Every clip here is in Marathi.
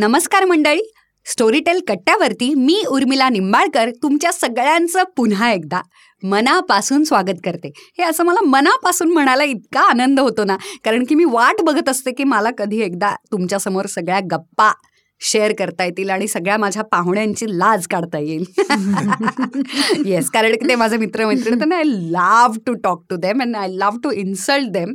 नमस्कार मंडळी. स्टोरीटेल कट्ट्यावरती मी उर्मिला निंबाळकर तुमच्या सगळ्यांचं पुन्हा एकदा मनापासून स्वागत करते. हे असं मला मनापासून म्हणायला इतका आनंद होतो ना कारण की मी वाट बघत असते की मला कधी एकदा तुमच्यासमोर सगळ्या गप्पा शेअर करता येतील आणि सगळ्या माझ्या पाहुण्यांची लाज काढता येईल. येस कारण की ते माझे मित्रमैत्रिणी तर I love to talk to them and I love to insult them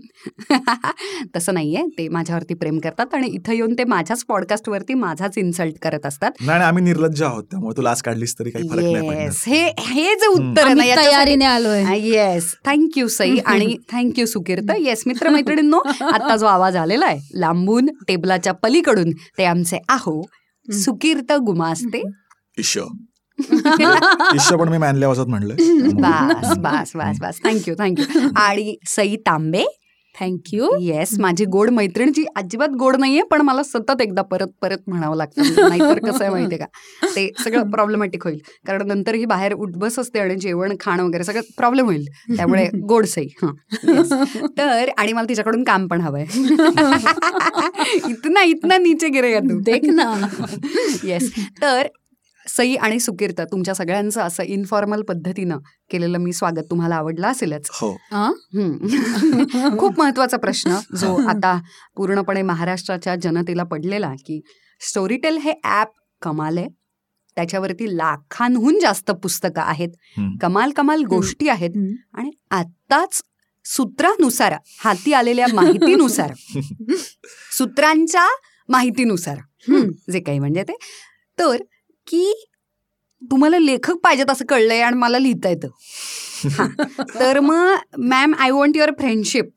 तसं नाहीये ते माझ्यावरती प्रेम करतात आणि इथं येऊन ते माझ्याच पॉडकास्टवरती माझाच इन्सल्ट करत असतात. नाही आम्ही निर्लज्ज आहोत त्यामुळे तू लाच काढलीस तरी काही फरक नाही पडणार. येस हे हे जे उत्तर तयारीने आलोय. येस थँक्यू सई आणि थँक्यू सुकीर्त येस मित्रमैत्रिणींनो आता जो आवाज आलेला आहे लांबून टेबलाच्या पलीकडून ते आमचे आहो. सुकीर्त गुमास्ते. ईश ईश पण मी मॅनल्या वाजत म्हणलं. बास बास बास बास. थँक्यू थँक्यू आणि सई तांबे थँक्यू येस माझी गोड मैत्रीण जी अजिबात गोड नाहीये पण मला सतत एकदा परत परत म्हणावं लागतं. नाहीतर कसं आहे माहितीये का? ते सगळं प्रॉब्लेमॅटिक होईल. कारण नंतर ही बाहेर उठबस असते आणि जेवण खाणं वगैरे सगळं प्रॉब्लेम होईल. त्यामुळे गोड सई हां. Yes. तर आणि मला तिच्याकडून काम पण हवंय. इतना इतना नीचे गिरे तू. देख ना. येस तर सई आणि सुकीर्त तुमच्या सगळ्यांचं असं इन्फॉर्मल पद्धतीनं केलेलं मी स्वागत तुम्हाला आवडलं असेलच हो हा? हम्म. खूप महत्त्वाचा प्रश्न जो आता पूर्णपणे महाराष्ट्राच्या जनतेला पडलेला की स्टोरीटेल हे ॲप कमाल आहे त्याच्यावरती लाखांहून जास्त पुस्तकं आहेत. कमाल कमाल गोष्टी आहेत. आणि आत्ताच सूत्रानुसार हाती आलेल्या माहितीनुसार सूत्रांच्या माहितीनुसार जे काही म्हणजे ते तर की तुम्हाला लेखक पाहिजेत असं कळलंय आणि मला लिहिता येतं. तर मग ma'am I want your friendship.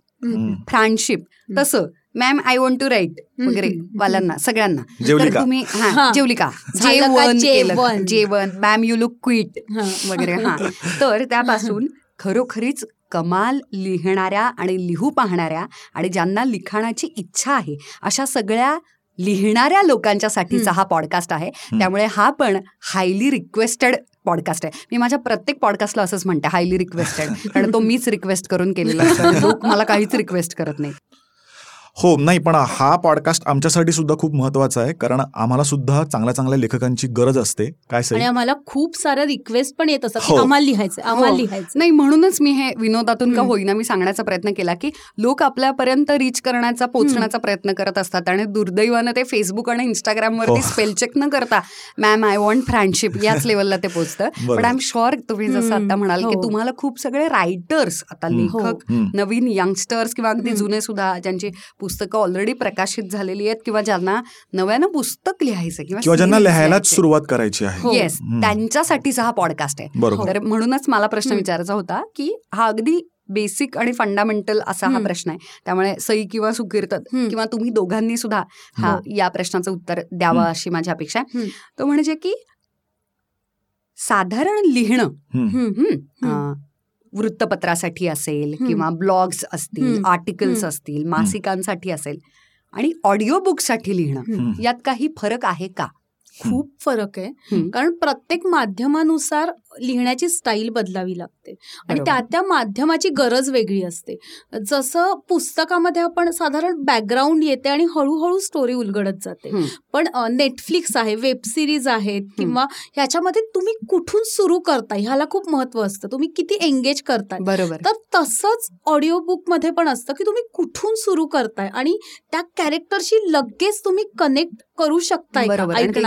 Friendship तसं ma'am I want to write वगैरे. वाल्यांना सगळ्यांना तर तुम्ही हा. जेवली का जेवण? जेवण? मॅम यू लुक क्विट हा. वगैरे हा तर त्यापासून खरोखरीच कमाल लिहिणाऱ्या आणि लिहू पाहणाऱ्या आणि ज्यांना लिखाणाची इच्छा आहे अशा सगळ्या लिहिणाऱ्या लोकांच्यासाठीचा हा पॉडकास्ट आहे. त्यामुळे हा पण हायली रिक्वेस्टेड पॉडकास्ट आहे. मी माझ्या प्रत्येक पॉडकास्टला असंच म्हणते हायली रिक्वेस्टेड कारण तो मीच रिक्वेस्ट करून केलेला असतो लोक मला काहीच रिक्वेस्ट करत नाही हो नाही पण हा पॉडकास्ट आमच्यासाठी सुद्धा खूप महत्त्वाचा आहे कारण आम्हाला सुद्धा चांगल्या चांगल्या लेखकांची गरज असते काय आणि आम्हाला खूप साऱ्या रिक्वेस्ट पण येत असतात हो. आम्हाला लिहायचं आम्हाला हो. लिहायचं नाही म्हणूनच मी हे विनोदातून का. होईना मी सांगण्याचा प्रयत्न केला की लोक आपल्यापर्यंत रीच करण्याचा पोहोचण्याचा प्रयत्न करत असतात आणि दुर्दैवानं ते फेसबुक आणि इंस्टाग्रामवरती. स्पेल चेक न करता मॅम आय वॉन्ट फ्रेंडशिप याच लेवलला ते पोहोचतं पण. आय एम शुअर तुम्ही जसं. आता म्हणाल की हो. तुम्हाला खूप सगळे रायटर्स आता. लेखक. नवीन यंगस्टर्स किंवा अगदी. जुने सुद्धा ज्यांची पुस्तकं ऑलरेडी प्रकाशित झालेली आहेत किंवा ज्यांना नव्यानं पुस्तक लिहायचं किंवा ज्यांना लिहायलाच. सुरुवात करायची आहे हो. येस हम्म. त्यांच्यासाठीचा हा पॉडकास्ट आहे तर म्हणूनच मला प्रश्न. विचारायचा होता की हा अगदी बेसिक आणि फंडामेंटल असा हा. प्रश्न आहे त्यामुळे सई किंवा सुकीर्त हम्म. किंवा तुम्ही दोघांनी सुद्धा हा हो. या प्रश्नाचं उत्तर द्यावं. अशी माझी अपेक्षा आहे. तो म्हणजे की साधारण लिहिणं वृत्तपत्रासाठी असेल. किंवा ब्लॉग्स असतील. आर्टिकल्स. असतील मासिकांसाठी असेल आणि ऑडिओ बुकसाठी लिहिणं. यात काही फरक आहे का खूप फरक आहे. कारण प्रत्येक माध्यमानुसार लिहिण्याची स्टाईल बदलावी लागते. आणि. त्या त्या माध्यमाची गरज वेगळी असते. जसं पुस्तकामध्ये आपण साधारण बॅकग्राऊंड येते आणि हळूहळू स्टोरी उलगडत जाते. पण नेटफ्लिक्स आहे वेब सिरीज आहेत किंवा ह्याच्यामध्ये तुम्ही कुठून सुरू करताय ह्याला खूप महत्त्व असतं. तुम्ही किती एंगेज करताय. बरोबर. तर तसंच ऑडिओ बुकमध्ये पण असतं की तुम्ही कुठून सुरू करताय आणि त्या कॅरेक्टरशी लगेच तुम्ही कनेक्ट करू शकताय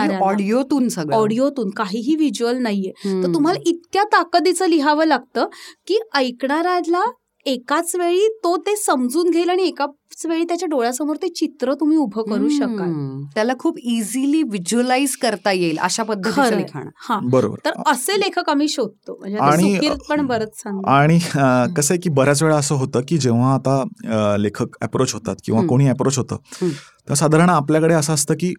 का? ऑडिओतून सगळं ऑडिओतून काहीही व्हिज्युअल नाहीये. तर तुम्हाला इतक्या ताकदीचं लिहावं लागतं की ऐकणाऱ्याला एकाच वेळी तो ते समजून घेईल आणि एकाच वेळी त्याच्या डोळ्यासमोर ते चित्र तुम्ही उभं करू शकाल. त्याला खूप इझिली व्हिज्युअलाइज करता येईल अशा पद्धतीचं. लिखाण हा बरोबर तर असे लेखक आम्ही शोधतो म्हणजे आणि- पण बरंच कसं आहे की बऱ्याच वेळा असं होतं की जेव्हा आता लेखक अप्रोच होतात किंवा. कोणी अप्रोच होतं. तर साधारण आपल्याकडे असं असतं की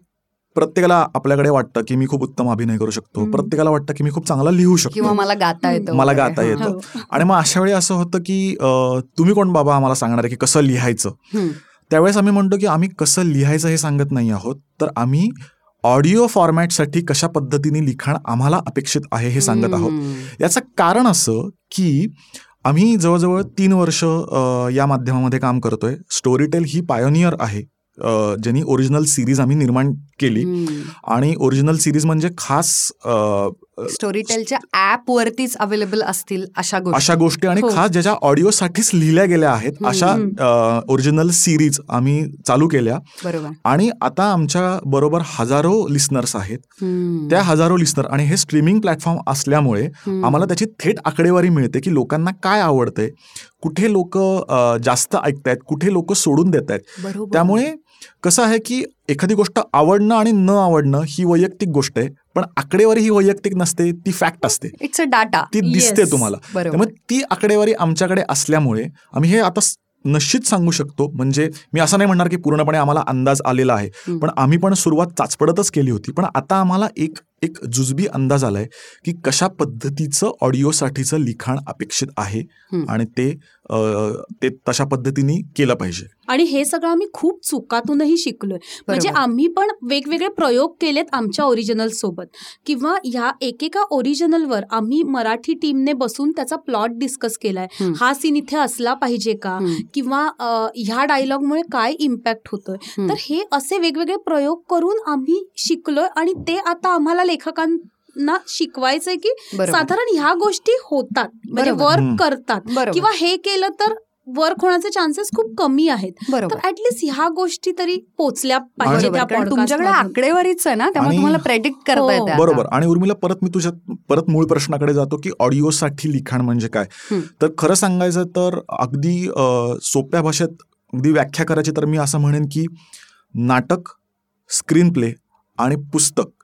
प्रत्येकाला आपल्याकडे वाटतं की मी खूप उत्तम अभिनय करू शकतो. प्रत्येकाला वाटतं की मी खूप चांगला लिहू किंवा शकतो मला गाता येतं मला. गाता हा. येतं. आणि मग अशा वेळी असं होतं की तुम्ही कोण बाबा आम्हाला सांगणार आहे की कसं लिहायचं. त्यावेळेस आम्ही म्हणतो की आम्ही कसं लिहायचं हे सांगत नाही आहोत तर आम्ही ऑडिओ फॉर्मॅटसाठी कशा पद्धतीने लिखाण आम्हाला अपेक्षित आहे हे सांगत आहोत. याचं कारण असं की आम्ही जवळजवळ तीन वर्ष या माध्यमामध्ये काम करतोय स्टोरीटेल ही पायोनियर आहे ज्यांनी ओरिजिनल सिरीज आम्ही निर्माण केली. आणि ओरिजिनल सिरीज म्हणजे खास स्टोरीटेलच्या ऍप वरतीच अवेलेबल असतील अशा गोष्टी. अशा गोष्टी आणि हो. खास ज्याच्या ऑडिओसाठीच लिहिल्या गेल्या आहेत अशा ओरिजिनल सिरीज आम्ही चालू केल्या. बरोबर. आणि आता आमच्या बरोबर हजारो लिस्नर्स आहेत. त्या हजारो लिस्नर आणि हे स्ट्रीमिंग प्लॅटफॉर्म असल्यामुळे. आम्हाला त्याची थेट आकडेवारी मिळते की लोकांना काय आवडतंय कुठे लोक जास्त ऐकतायत कुठे लोक सोडून देत आहेत त्यामुळे कसं आहे की एखादी गोष्ट आवडणं आणि न आवडणं ही वैयक्तिक गोष्ट आहे. पण आकडेवारी ही वैयक्तिक नसते ती फॅक्ट असते. इट्स अ डाटा ती दिसते Yes. तुम्हाला. त्यामुळे ती आकडेवारी आमच्याकडे असल्यामुळे आम्ही हे आता निश्चित सांगू शकतो. म्हणजे मी असं नाही म्हणणार की पूर्णपणे आम्हाला अंदाज आलेला आहे. पण आम्ही पण सुरुवात चाचपडतच केली होती. पण आता आम्हाला एक एक जुजबी अंदाज आलाय की कशा पद्धतीचं ऑडिओसाठीचं लिखाण अपेक्षित आहे. आणि ते ते तशा पद्धतीने केलं पाहिजे आणि हे सगळं आम्ही खूप चुकातूनही शिकलोय म्हणजे. आम्ही पण वेगवेगळे प्रयोग केलेत आमच्या ओरिजिनल सोबत किंवा ह्या एकेका ओरिजिनलवर आम्ही मराठी टीमने बसून त्याचा प्लॉट डिस्कस केलाय. हा सीन इथे असला पाहिजे का. किंवा ह्या डायलॉगमुळे काय इम्पॅक्ट होतोय. तर हे असे वेगवेगळे प्रयोग करून आम्ही शिकलोय आणि ते आता आम्हाला लेखकांना शिकवायचंय की साधारण ह्या गोष्टी होतात म्हणजे. वर्क. करतात किंवा हे केलं तर वर्क होण्याचे चान्सेस खूप कमी आहेत तर बरोबर ऍटलिस्ट ह्या गोष्टी तरी पोचल्या पाहिजे तुमच्याकडे. आकडेवारीच आहे ना त्यामुळे आणि- तुम्हाला प्रेडिक्ट करता हो. येते. बरोबर आणि उर्मिला परत मी तुझ्या परत मूळ प्रश्नाकडे जातो की ऑडिओसाठी लिखाण म्हणजे काय. तर खरं सांगायचं तर अगदी सोप्या भाषेत अगदी व्याख्या करायची तर मी असं म्हणेन की नाटक स्क्रीन प्ले आणि पुस्तक.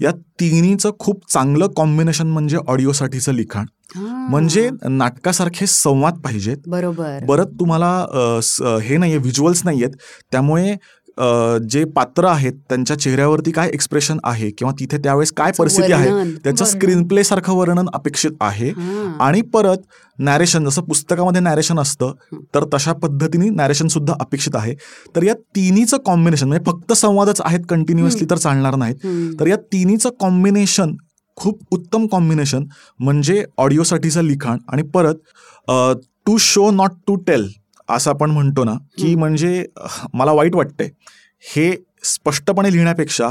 या तिन्हीचं खूप चांगलं कॉम्बिनेशन म्हणजे ऑडिओसाठीचं लिखाण. म्हणजे नाटकासारखे संवाद पाहिजेत. बरोबर. परत तुम्हाला हे नाहीये व्हिज्युअल्स नाही आहेत त्यामुळे जे पात्र आहेत त्यांच्या चेहऱ्यावरती काय एक्सप्रेशन आहे किंवा तिथे त्यावेळेस काय परिस्थिती आहे. त्याचं. स्क्रीन प्ले सारखं वर्णन अपेक्षित आहे. आणि परत नॅरेशन जसं पुस्तकामध्ये नॅरेशन असतं तर तशा पद्धतीने नॅरेशन सुद्धा अपेक्षित आहे तर या तिन्हीचं कॉम्बिनेशन म्हणजे फक्त संवादच आहेत कंटिन्युअसली तर चालणार नाहीत. तर या तिन्हीचं कॉम्बिनेशन खूप उत्तम कॉम्बिनेशन म्हणजे ऑडिओसाठीचं लिखाण आणि परत to show not to tell असं आपण म्हणतो ना की. म्हणजे मला वाईट वाटतंय. हे स्पष्टपणे लिहिण्यापेक्षा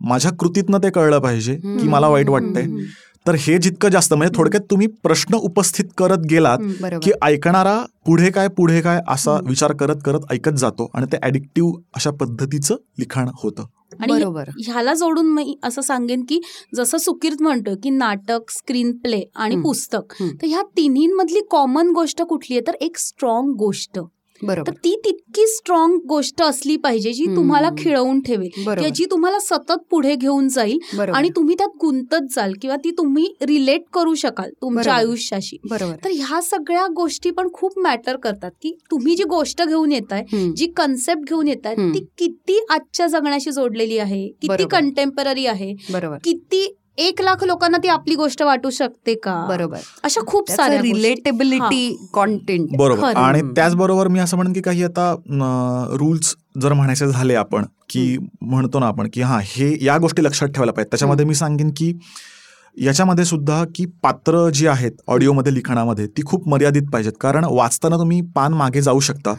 माझ्या कृतीतनं ते कळलं पाहिजे की मला वाईट वाटतंय. तर हे जितकं जास्त म्हणजे थोडक्यात तुम्ही प्रश्न उपस्थित करत गेलात की ऐकणारा पुढे काय पुढे काय असा. विचार करत करत ऐकत जातो आणि ते ऍडिक्टिव्ह अशा पद्धतीचं लिखाण होतं. आणि बरोबर ह्याला जोडून मी असं सांगेन की जसं सुकीर्त म्हणतो की नाटक स्क्रीन प्ले आणि. पुस्तक. तर ह्या तिन्हींमधली कॉमन गोष्ट कुठली आहे तर एक स्ट्रॉंग गोष्ट तर ती तितकी स्ट्रॉंग गोष्ट असली पाहिजे जी. तुम्हाला खिळवून ठेवेल जी तुम्हाला सतत पुढे घेऊन जाईल आणि तुम्ही त्यात गुंतत जाल किंवा ती तुम्ही रिलेट करू शकाल तुमच्या. आयुष्याशी बरोबर तर ह्या सगळ्या गोष्टी पण खूप मॅटर करतात की तुम्ही जी गोष्ट घेऊन येताय हम्म. जी कन्सेप्ट घेऊन येताय हम्म. ती किती आजच्या जगण्याशी जोडलेली आहे किती. कंटेम्पररी आहे किती एक लाख लोकांना ती आपली गोष्ट वाटू शकते का? बरोबर. अशा खूप साऱ्या. रिलेटेबिलिटी कॉन्टेंट बरोबर. आणि. त्याचबरोबर मी असं म्हणेन की काही आता रूल्स जर म्हणायचे झाले आपण की म्हणतो ना आपण की हां हे या गोष्टी लक्षात ठेवायला पाहिजेत त्याच्यामध्ये मी सांगेन की याच्यामध्ये सुद्धा की पात्र जी आहेत ऑडिओमध्ये लिखाणामध्ये ती खूप मर्यादित पाहिजेत. कारण वाचताना तुम्ही पान मागे जाऊ शकता.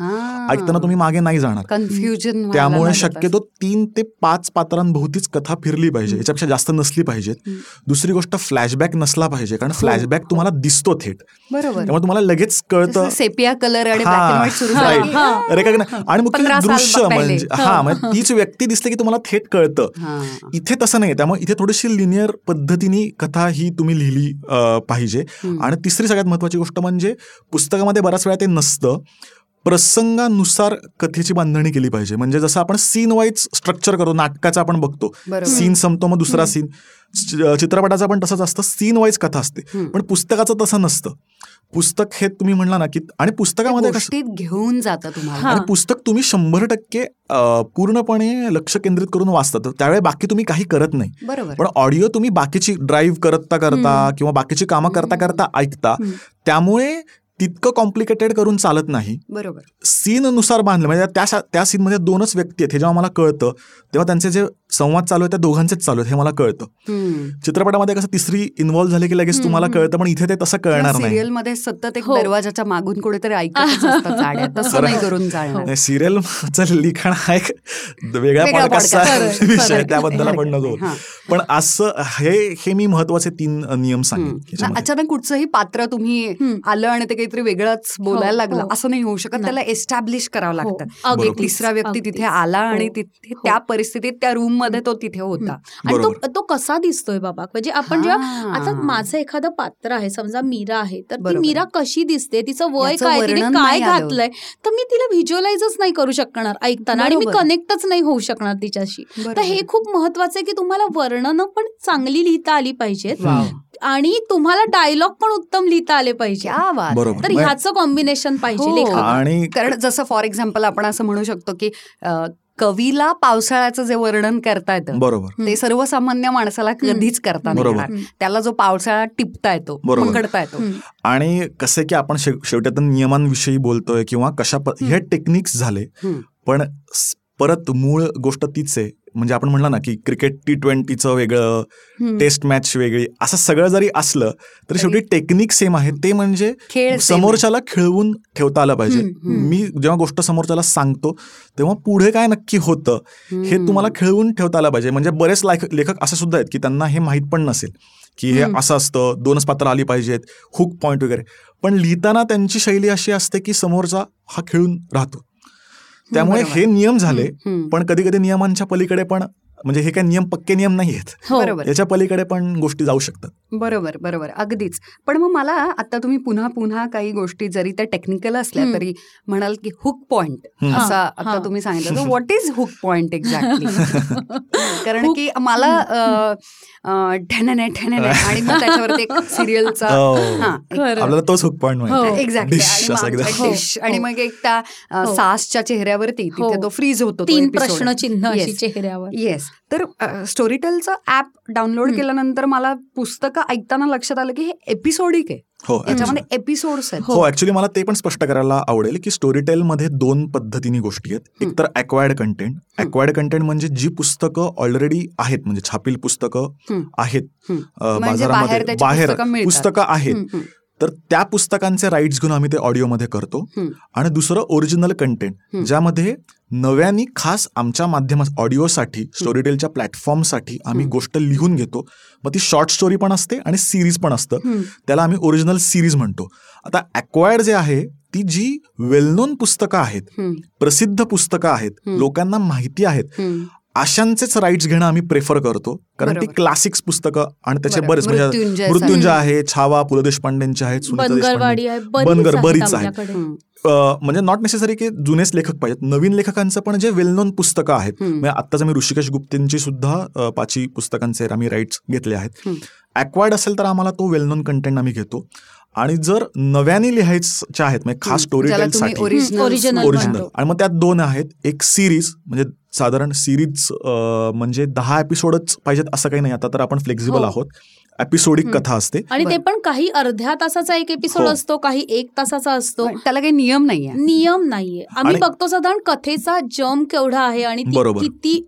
ऐकताना तुम्ही मागे नाही जाणार. कन्फ्युजन त्यामुळे शक्यतो तीन ते पाच पात्रांभोवतीच कथा फिरली पाहिजे. याच्यापेक्षा जास्त नसली पाहिजेत. दुसरी गोष्ट फ्लॅशबॅक नसला पाहिजे. कारण हो. फ्लॅशबॅक तुम्हाला दिसतो थेट. बरोबर. त्यामुळे तुम्हाला लगेच कळतं सेपिया कलर आणि हा. हा. मुख्य दृश्य. म्हणजे हा. म्हणजे तीच व्यक्ती दिसते की तुम्हाला थेट कळतं. हा. इथे तसं नाही त्यामुळे इथे थोडीशी लिनियर पद्धतीने कथा ही तुम्ही लिहिली पाहिजे. आणि तिसरी सगळ्यात महत्वाची गोष्ट म्हणजे पुस्तकामध्ये बऱ्याच वेळा ते नसतं प्रसंगानुसार कथेची बांधणी केली पाहिजे. म्हणजे जसं आपण सीन वाईज स्ट्रक्चर करतो नाटकाचं आपण बघतो. सीन संपतो मग दुसरा. सीन चित्रपटाचं पण तसंच असतं. सीन वाईज कथा असते. पण पुस्तकाचं तसं नसतं. पुस्तक हे तुम्ही म्हणला ना की आणि पुस्तकामध्ये घेऊन जातं तुम्हाला. आणि पुस्तक तुम्ही शंभर टक्के पूर्णपणे लक्ष केंद्रित करून वाचतात त्यावेळी बाकी तुम्ही काही करत नाही. बरोबर. पण ऑडिओ तुम्ही बाकीची ड्राईव्ह करता करता. किंवा बाकीची कामं करता करता ऐकता. त्यामुळे तितकं कॉम्प्लिकेटेड करून चालत नाही बरोबर सीन नुसार बांधलं म्हणजे त्या त्या सीनमध्ये दोनच व्यक्ती आहेत हे जेव्हा मला कळतं तेव्हा त्यांचे जे संवाद चालू आहेत त्या दोघांचेच चालू आहेत हे मला कळतं हम्म. चित्रपटामध्ये कसं तिसरी इन्व्हॉल्व्ह झाले की लगेच तुम्हाला. कळतं पण इथे ते तसं कळणार नाही सिरियलमध्ये सतत एक हो. दरवाजाच्या मागून करून चालणार सिरियलचं लिखाण हा एक वेगळ्या वेगळा पॉडकास्टचा विषय. त्याबद्दल आपण नको हा. पण असं हे हे मी महत्त्वाचे तीन नियम. याच्यामध्ये. अचानक कुठचंही पात्र तुम्ही. आलं आणि ते काहीतरी वेगळंच बोलायला हो, लागलं हो. असं नाही होऊ शकत. त्याला एस्टॅब्लिश करावं हो, लागतं एक तिसरा व्यक्ती. तिथे आला आणि. तिथे. त्या परिस्थितीत त्या रूममध्ये तो तिथे होता आणि तो. तो कसा दिसतोय बाबा म्हणजे आपण जेव्हा हा. आता माझं एखादं पात्र आहे समजा मीरा आहे तर ती. मीरा कशी दिसते तिचं वय काय तिने काय. घातलंय तर मी तिला व्हिज्युअलाइजच नाही करू शकणार ऐकताना आणि मी. कनेक्टच नाही होऊ शकणार तिच्याशी तर. हे खूप महत्वाचं आहे की तुम्हाला वर्णनं पण चांगली लिहिता आली पाहिजेत. आणि तुम्हाला डायलॉग पण उत्तम लिहिता आले पाहिजे तर म्हणजे- ह्याचं कॉम्बिनेशन पाहिजे हो. आणि कारण जसं फॉर एक्झाम्पल आपण असं म्हणू शकतो की कवीला पावसाळ्याचं जे वर्णन करता येतं बरोबर ते सर्वसामान्य माणसाला कधीच करता नाही बरोबर. येणार. त्याला जो पावसाळा टिपता येतो बरोबर. पकडता येतो. आणि कसं की आपण शेव- शेवटी आता नियमांविषयी बोलतोय किंवा कशा हे टेक्निक्स झाले. पण परत मूळ गोष्ट तीच आहे म्हणजे आपण म्हणलं ना की क्रिकेट टी ट्वेंटीचं वेगळं. टेस्ट मॅच वेगळी असं सगळं जरी असलं तरी शेवटी टेक्निक सेम आहे ते म्हणजे समोरच्याला खेळवून ठेवता आलं पाहिजे. मी जेव्हा गोष्ट समोरच्याला सांगतो तेव्हा पुढे काय नक्की होतं हे. तुम्हाला खेळवून ठेवता आलं पाहिजे म्हणजे बरेच लेखक असे सुद्धा आहेत की त्यांना हे माहीत पण नसेल की हे. असं असतं दोनच पात्र आली पाहिजेत हुक पॉईंट वगैरे पण लिहिताना त्यांची शैली अशी असते की समोरचा हा खेळून राहतो त्यामुळे. हे नियम झाले. पण कधी कधी नियमांच्या पलीकडे पण म्हणजे हे काही नियम पक्के नियम नाही आहेत हो. बरोबर याच्या पलीकडे पण गोष्टी जाऊ शकतात बरोबर बरोबर अगदीच पण मग मला आता तुम्ही पुन्हा पुन्हा काही गोष्टी जरी त्या टेक्निकल असल्या. तरी म्हणाल की हुक पॉइंट. असा आता. तुम्ही सांगितलं तर what is hook point exactly कारण Hook- की मला ठेणेने ठेणेने आणि मग त्याच्यावरती एक सिरियलचा हो. आपल्याला तोच हुक. माहिती एक्झॅक्टली आणि. मग एक त्या हो. सासच्या चेहऱ्यावरती तिथे. तो फ्रीज होतो तो तीन अशी Yes. चेहऱ्यावर येस तर स्टोरीटेलचं ऍप डाउनलोड. केल्यानंतर मला पुस्तकं ऐकताना लक्षात आलं की हे एपिसोडिक आहे हो याच्यामध्ये एपिसोड्स आहेत हो ऍक्च्युली मला ते पण स्पष्ट करायला आवडेल की स्टोरीटेल मध्ये दोन पद्धतीने गोष्टी आहेत. एक तर अक्वायर्ड कंटेंट अक्वायर्ड कंटेंट म्हणजे जी पुस्तकं ऑलरेडी आहेत म्हणजे छापील पुस्तकं. आहेत म्हणजे बाहेर बाजारामध्ये बाहेर पुस्तकं आहेत. तर त्या पुस्तकांचे राईट्स घेऊन आम्ही ते ऑडिओमध्ये करतो. आणि दुसरं ओरिजिनल कंटेंट. ज्यामध्ये नव्याने खास आमच्या माध्यमात ऑडिओसाठी स्टोरीटेलच्या प्लॅटफॉर्मसाठी आम्ही. गोष्ट लिहून घेतो मग ती शॉर्ट स्टोरी पण असते आणि सिरीज पण असतं. त्याला आम्ही ओरिजिनल सिरीज म्हणतो आता अक्वायर्ड जे आहे ती जी वेल नोन पुस्तकं आहेत प्रसिद्ध पुस्तकं आहेत. लोकांना माहिती आहेत. अशांचेच राईट्स घेणं आम्ही प्रेफर करतो कारण ती. क्लासिक्स पुस्तकं आणि त्याचे. बरेच म्हणजे मृत्युंजय. आहे छावा पु ल देशपांडेंचे आहेत बनगर, बरीच आहेत. म्हणजे नॉट नेसेसरी की जुनेच लेखक पाहिजेत नवीन लेखकांचं पण जे वेल नोन पुस्तकं आहेत. म्हणजे आत्ताच आम्ही ऋषिकेश गुप्तेंची सुद्धा पाची पुस्तकांचे आम्ही राईट्स घेतले आहेत. अक्वार्ड असेल तर आम्हाला तो वेल नोन कंटेंट आम्ही घेतो आणि जर नव्याने लिहायचे आहेत म्हणजे खास स्टोरी टेलसाठी ओरिजिनल. आणि मग त्यात दोन आहेत एक सिरीज म्हणजे साधारण सिरीज म्हणजे दहा एपिसोडच पाहिजेत असं काही नाही आता तर आपण फ्लेक्झिबल हो. आहोत एपिसोडिक. कथा असते आणि ते. पण काही अर्ध्या तासाचा एक एपिसोड हो. असतो काही एक तासाचा असतो त्याला काही नियम नाहीये नियम नाहीये आम्ही बघतो साधारण कथेचा जम केवढा आहे आणि ती बरोबर. किती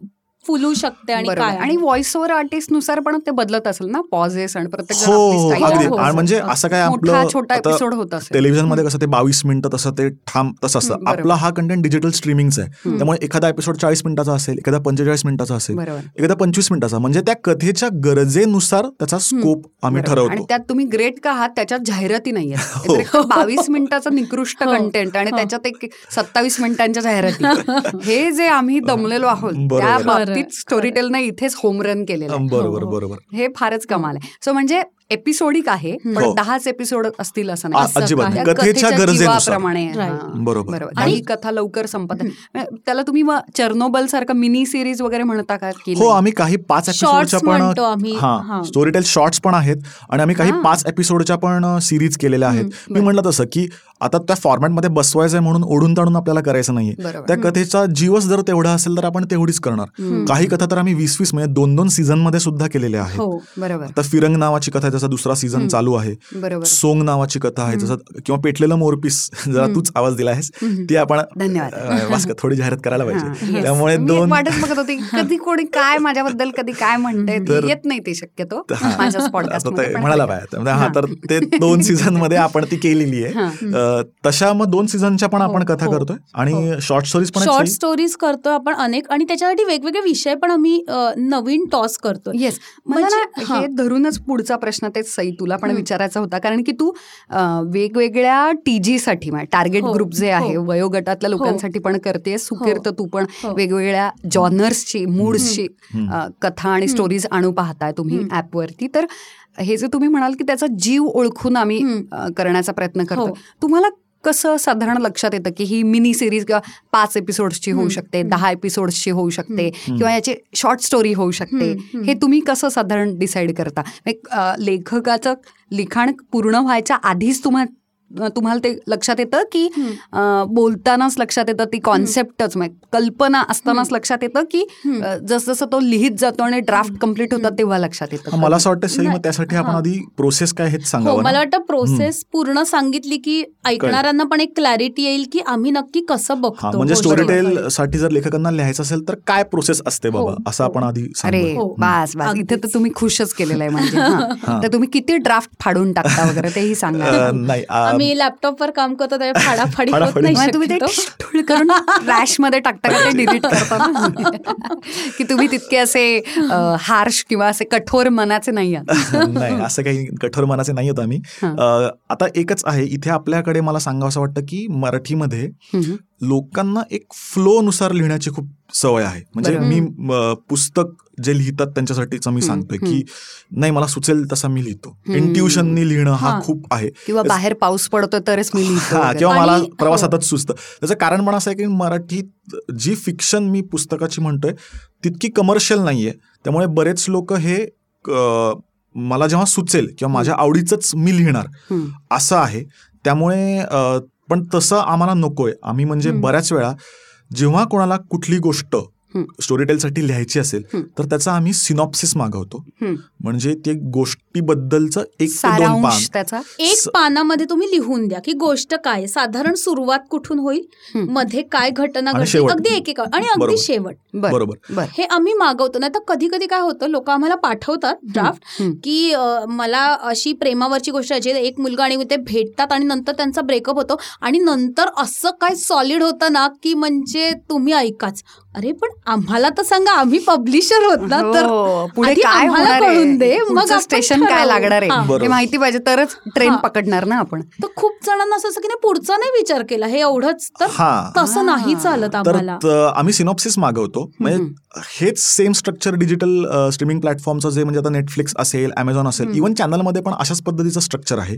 फुलू शकते आणि. काय आणि व्हॉइस ओव्हर आर्टिस्टनुसार पण ते बदलत असेल ना पॉझेस आणि प्रत्येक हो हो, हो, हो. आणि म्हणजे असं काय आपलं छोटा एपिसोड होत असेल टेलिव्हिजनमध्ये कसं ते बावीस मिनिटं तसं ते ठाम तसं असतं हं. आपला हा कंटेंट डिजिटल स्ट्रीमिंगचा आहे हं. त्यामुळे एखादा एपिसोड चाळीस मिनिटाचा असेल एखादा पंचेचाळीस मिनिटाचा असेल एखादा पंचवीस मिनिटाचा म्हणजे त्या कथेच्या गरजेनुसार त्याचा स्कोप आम्ही बरोबर. आणि ठरवतो त्यात तुम्ही ग्रेट का आहात त्याच्यात जाहिराती नाही हो. बावीस मिनिटाचं निकृष्ट. कंटेंट आणि हो. त्याच्यात एक सत्तावीस मिनिटांच्या जाहिराती हे जे आम्ही दमलेलो आहोत बरोबर. त्या खरं, बाबतीत स्टोरीटेलने इथेच होम रन केलेलं. बरोबर हो, हो. बरोबर हे फारच कमाल आहे सो म्हणजे एपिसोडिक आहे पण हो. दहाच एपिसोड असतील असं नाही कथेच्या. हां. बरोबर. बरोबर आणि- कथा लवकर संपत आहे. त्याला तुम्ही चर्नोबल सारखं मिनी सिरीज वगैरे म्हणता का की हो? आम्ही काही पाच Shorts एपिसोडच्या पण. हा हा. स्टोरीटेल शॉर्ट्स पण आहेत आणि आम्ही काही हा. पाच एपिसोडच्या पण सिरीज केलेल्या आहेत मी. म्हटलं तसं की आता त्या फॉर्मॅटमध्ये बसवायचंय म्हणून ओढून ताणून आपल्याला करायचं नाहीये त्या कथेचा जीवच जर तेवढा असेल तर आपण तेवढीच करणार. काही कथा तर आम्ही वीस वीस म्हणजे दोन दोन सीझनमध्ये सुद्धा केलेल्या आहेत हो बरोबर आता फिरंग नावाची कथा आहे त्याचा दुसरा सीझन. चालू आहे सोंग नावाची कथा आहे. जसं किंवा पेटलेलं मोरपीस जरा. तूच आवाज दिला आहेस. ती आपण धन्यवाद थोडी जाहिरात करायला हा, पाहिजे. त्यामुळे दोन वाटच बघत होती कधी कोणी काय माझ्याबद्दल कधी काय म्हणते येत नाही ते शक्यतो हा. म्हणायला पाहिजे म्हणजे हा तर ते दोन सीझनमध्ये आपण ती केलेली आहे तशा मग दोन सीझनच्या पण आपण हो, कथा हो, करतोय आणि शॉर्ट स्टोरीज पण शॉर्ट? स्टोरीज करतोय आपण अनेक आणि त्याच्यासाठी वेगवेगळे विषय पण आम्ही नवीन टॉस करतोय येस मला म्हणजे- हा. हे धरूनच पुढचा प्रश्न तेच सई तुला पण. विचारायचा होता कारण की तू वेगवेगळ्या टीजी साठी टार्गेट हो, ग्रुप जे आहे हो. वयोगटातल्या लोकांसाठी पण करते सुकीर तर तू पण हो. वेगवेगळ्या जॉनर्सची. अं, कथा आणि स्टोरीज आणू पाहताय तुम्ही. ऍपवरती तर हे जे तुम्ही म्हणाल की त्याचा जीव ओळखून आम्ही करण्याचा प्रयत्न करतो हो. तुम्हाला कसं साधारण लक्षात येतं की ही मिनी सिरीज किंवा पाच एपिसोड्सची होऊ. शकते. दहा एपिसोड्सची होऊ शकते किंवा याची शॉर्ट स्टोरी होऊ शकते. हे तुम्ही कसं साधारण डिसाईड करता लेखकाचं लिखाण पूर्ण व्हायच्या आधीच तुम्हा तुम्हाला ते लक्षात येतं की बोलतानाच लक्षात येतं ती कॉन्सेप्टच म्हणजे कल्पना असतानाच लक्षात येतं की जसजसं तो लिहित जातो आणि ड्राफ्ट कंप्लीट होतात तेव्हा लक्षात हा, येतं मला असं वाटतं त्यासाठी आपण हा. आधी प्रोसेस काय हेच हो सांगावं मला? वाटतं प्रोसेस पूर्ण सांगितली की ऐकणाऱ्यांना पण एक क्लॅरिटी येईल की आम्ही नक्की कसं हा बघतो म्हणजे. स्टोरी टेल साठी जर लेखकांना लिहायचं असेल तर काय प्रोसेस असते बाबा हो, असं हो. आपण आधी अरे सांगू हो. बास बास इथे तर. तुम्ही खुशच केलेलं आहे म्हणजे हा. हा. तर तुम्ही किती ड्राफ्ट फाडून टाकता वगैरे तेही सांगा नाही आम्ही लॅपटॉपवर काम करतो त्याच्या फाडाफाडी होत. नाही तुम्ही ते शक्यतो. ठुळ करून रॅशमध्ये टाकता का ते डिलीट करता की तुम्ही तितके असे हार्श किंवा असे कठोर मनाचे नाही नाही असं काही कठोर मनाचे नाही होत आम्ही आता एकच आहे इथे आपल्याकडे मला सांगावं असं वाटतं की मराठीमध्ये. लोकांना एक फ्लो नुसार लिहिण्याची खूप सवय आहे म्हणजे. मी पुस्तक जे लिहितात त्यांच्यासाठीच मी सांगतोय की नाही मला सुचेल तसा मी लिहितो इंट्युशननी लिहिणं हा हा. खूप आहे किंवा बाहेर पाऊस पडतो तरच मी लिहितो हा. किंवा मला हो. प्रवासातच सुचतं त्याचं कारण पण असं आहे की मराठीत जी फिक्शन मी पुस्तकाची म्हणतोय तितकी कमर्शियल नाहीये त्यामुळे बरेच लोक हे मला जेव्हा सुचेल किंवा माझ्या आवडीचंच मी लिहिणार. असं आहे त्यामुळे पण तसं आम्हाला नकोय आम्ही म्हणजे. बऱ्याच वेळा जेव्हा कोणाला कुठली गोष्ट हम्म. स्टोरी टेलसाठी लिहायची असेल. तर त्याचा आम्ही सिनॉप्सिस मागवतो. म्हणजे ते गोष्टीबद्दलचं एक ते दोन पान त्याचा एक पानामध्ये तुम्ही लिहून द्या की गोष्ट काय. साधारण सुरुवात कुठून होईल. मध्ये काय घटना घडली. अगदी एक एक आणि. अगदी शेवट बर बरोबर बर हे आम्ही मागवतो नाही तर कधी कधी काय होतं लोक आम्हाला पाठवतात ड्राफ्ट. की मला अशी प्रेमावरची गोष्ट आहे एक मुलगा आणि ते भेटतात आणि नंतर त्यांचा ब्रेकअप होतो आणि नंतर असं काय सॉलिड होतं ना की म्हणजे तुम्ही ऐकाच अरे पण आम्हाला तर सांगा आम्ही पब्लिशर होत ना तर हो, पुढे काय होणार कळून दे, मग स्टेशन काय. लागणार हा. आहे हे. माहिती पाहिजे तरच ट्रेन. पकडणार ना आपण. तर खूप जणांना असं असं की नाही पुढचा नाही विचार केला हे एवढंच तर हा. तसं नाही चालत तर आम्हाला. त- आम्ही सिनॉप्सिस मागवतो. म्हणजे हेच सेम स्ट्रक्चर डिजिटल स्ट्रीमिंग प्लॅटफॉर्मचं जे म्हणजे आता नेटफ्लिक्स असेल अमेझॉन असेल. इव्हन चॅनलमध्ये पण अशाच पद्धतीचं स्ट्रक्चर आहे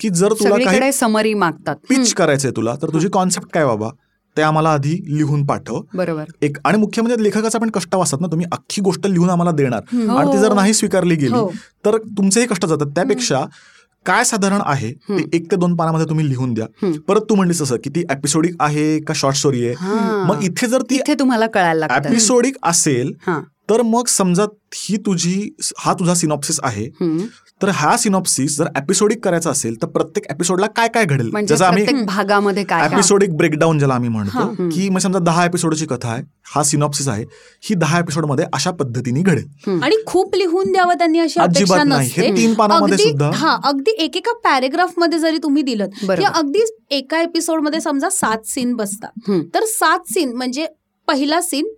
की जर तुला काही समरी मागतात. पिच करायचंय तुला तर तुझी कॉन्सेप्ट काय बाबा? ते आम्हाला आधी लिहून पाठव बरोबर एक आणि मुख्य म्हणजे लेखकाचा पण कष्ट असतात ना तुम्ही अख्खी गोष्ट लिहून आम्हाला देणार. आणि ती जर हो. नाही स्वीकारली गेली हो. तर तुमचेही कष्ट जातात त्यापेक्षा काय साधारण आहे ते. एक ते दोन पानामध्ये तुम्ही लिहून द्या. परत तू म्हणलीस तसं की ती एपिसोडिक आहे का शॉर्ट स्टोरी आहे. मग इथे जर ती तुम्हाला कळायला लागतं एपिसोडिक असेल. तर मग समजा ही तुझी हा तुझा सिनॉप्सिस आहे. तर हा सिनॉप्सिस जर एपिसोडिक करायचा असेल तर प्रत्येक एपिसोडला काय काय घडेल म्हणजे जसं आम्ही प्रत्येक भागामध्ये काय काय एपिसोडिक ब्रेकडाऊन ज्याला आम्ही म्हणतो. की मग समजा दहा एपिसोडची कथा आहे हा सिनॉप्सिस आहे ही दहा एपिसोडमध्ये अशा पद्धतीने घडेल. आणि खूप लिहून द्यावं त्यांनी अशी अजिबात नाही. हे तीन पानामध्ये अगदी सुद्धा हा अगदी एकेका पॅरेग्राफमध्ये जरी तुम्ही दिलं. अगदी एका एपिसोडमध्ये समजा सात सीन बसतात. तर सात सीन म्हणजे पहिला सीन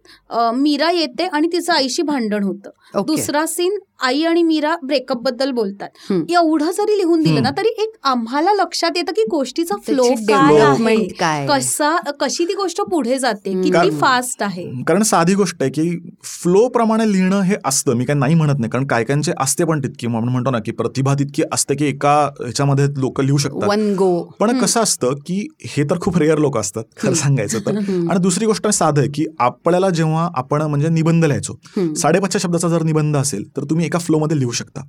मीरा येते आणि तिचं आईशी भांडण होतं. दुसरा सीन आई आणि मीरा ब्रेकअपबद्दल बोलतात. एवढं जरी लिहून दिलं ना. तरी एक आम्हाला लक्षात येतं की गोष्टीचा फ्लो काय काय कसा कशी ती गोष्ट पुढे जाते. किती फास्ट आहे. कारण साधी गोष्ट आहे की फ्लो प्रमाणे लिहिणं हे असतं. मी काही नाही म्हणत नाही कारण काय कायांचे असते पण तितकी. मग आपण म्हणतो ना की प्रतिभा तितकी असते की एका ह्याच्यामध्ये लोक लिहू शकतात. वन गो पण कसं असतं की हे तर खूप रेअर लोक असतात खरं सांगायचं तर. आणि दुसरी गोष्ट साधं आहे की आपल्याला जेव्हा आपण म्हणजे निबंध लिहायचो. साडेपाचशे शब्दाचा जर निबंध असेल तर तुम्ही एका फ्लोमध्ये लिहू शकता.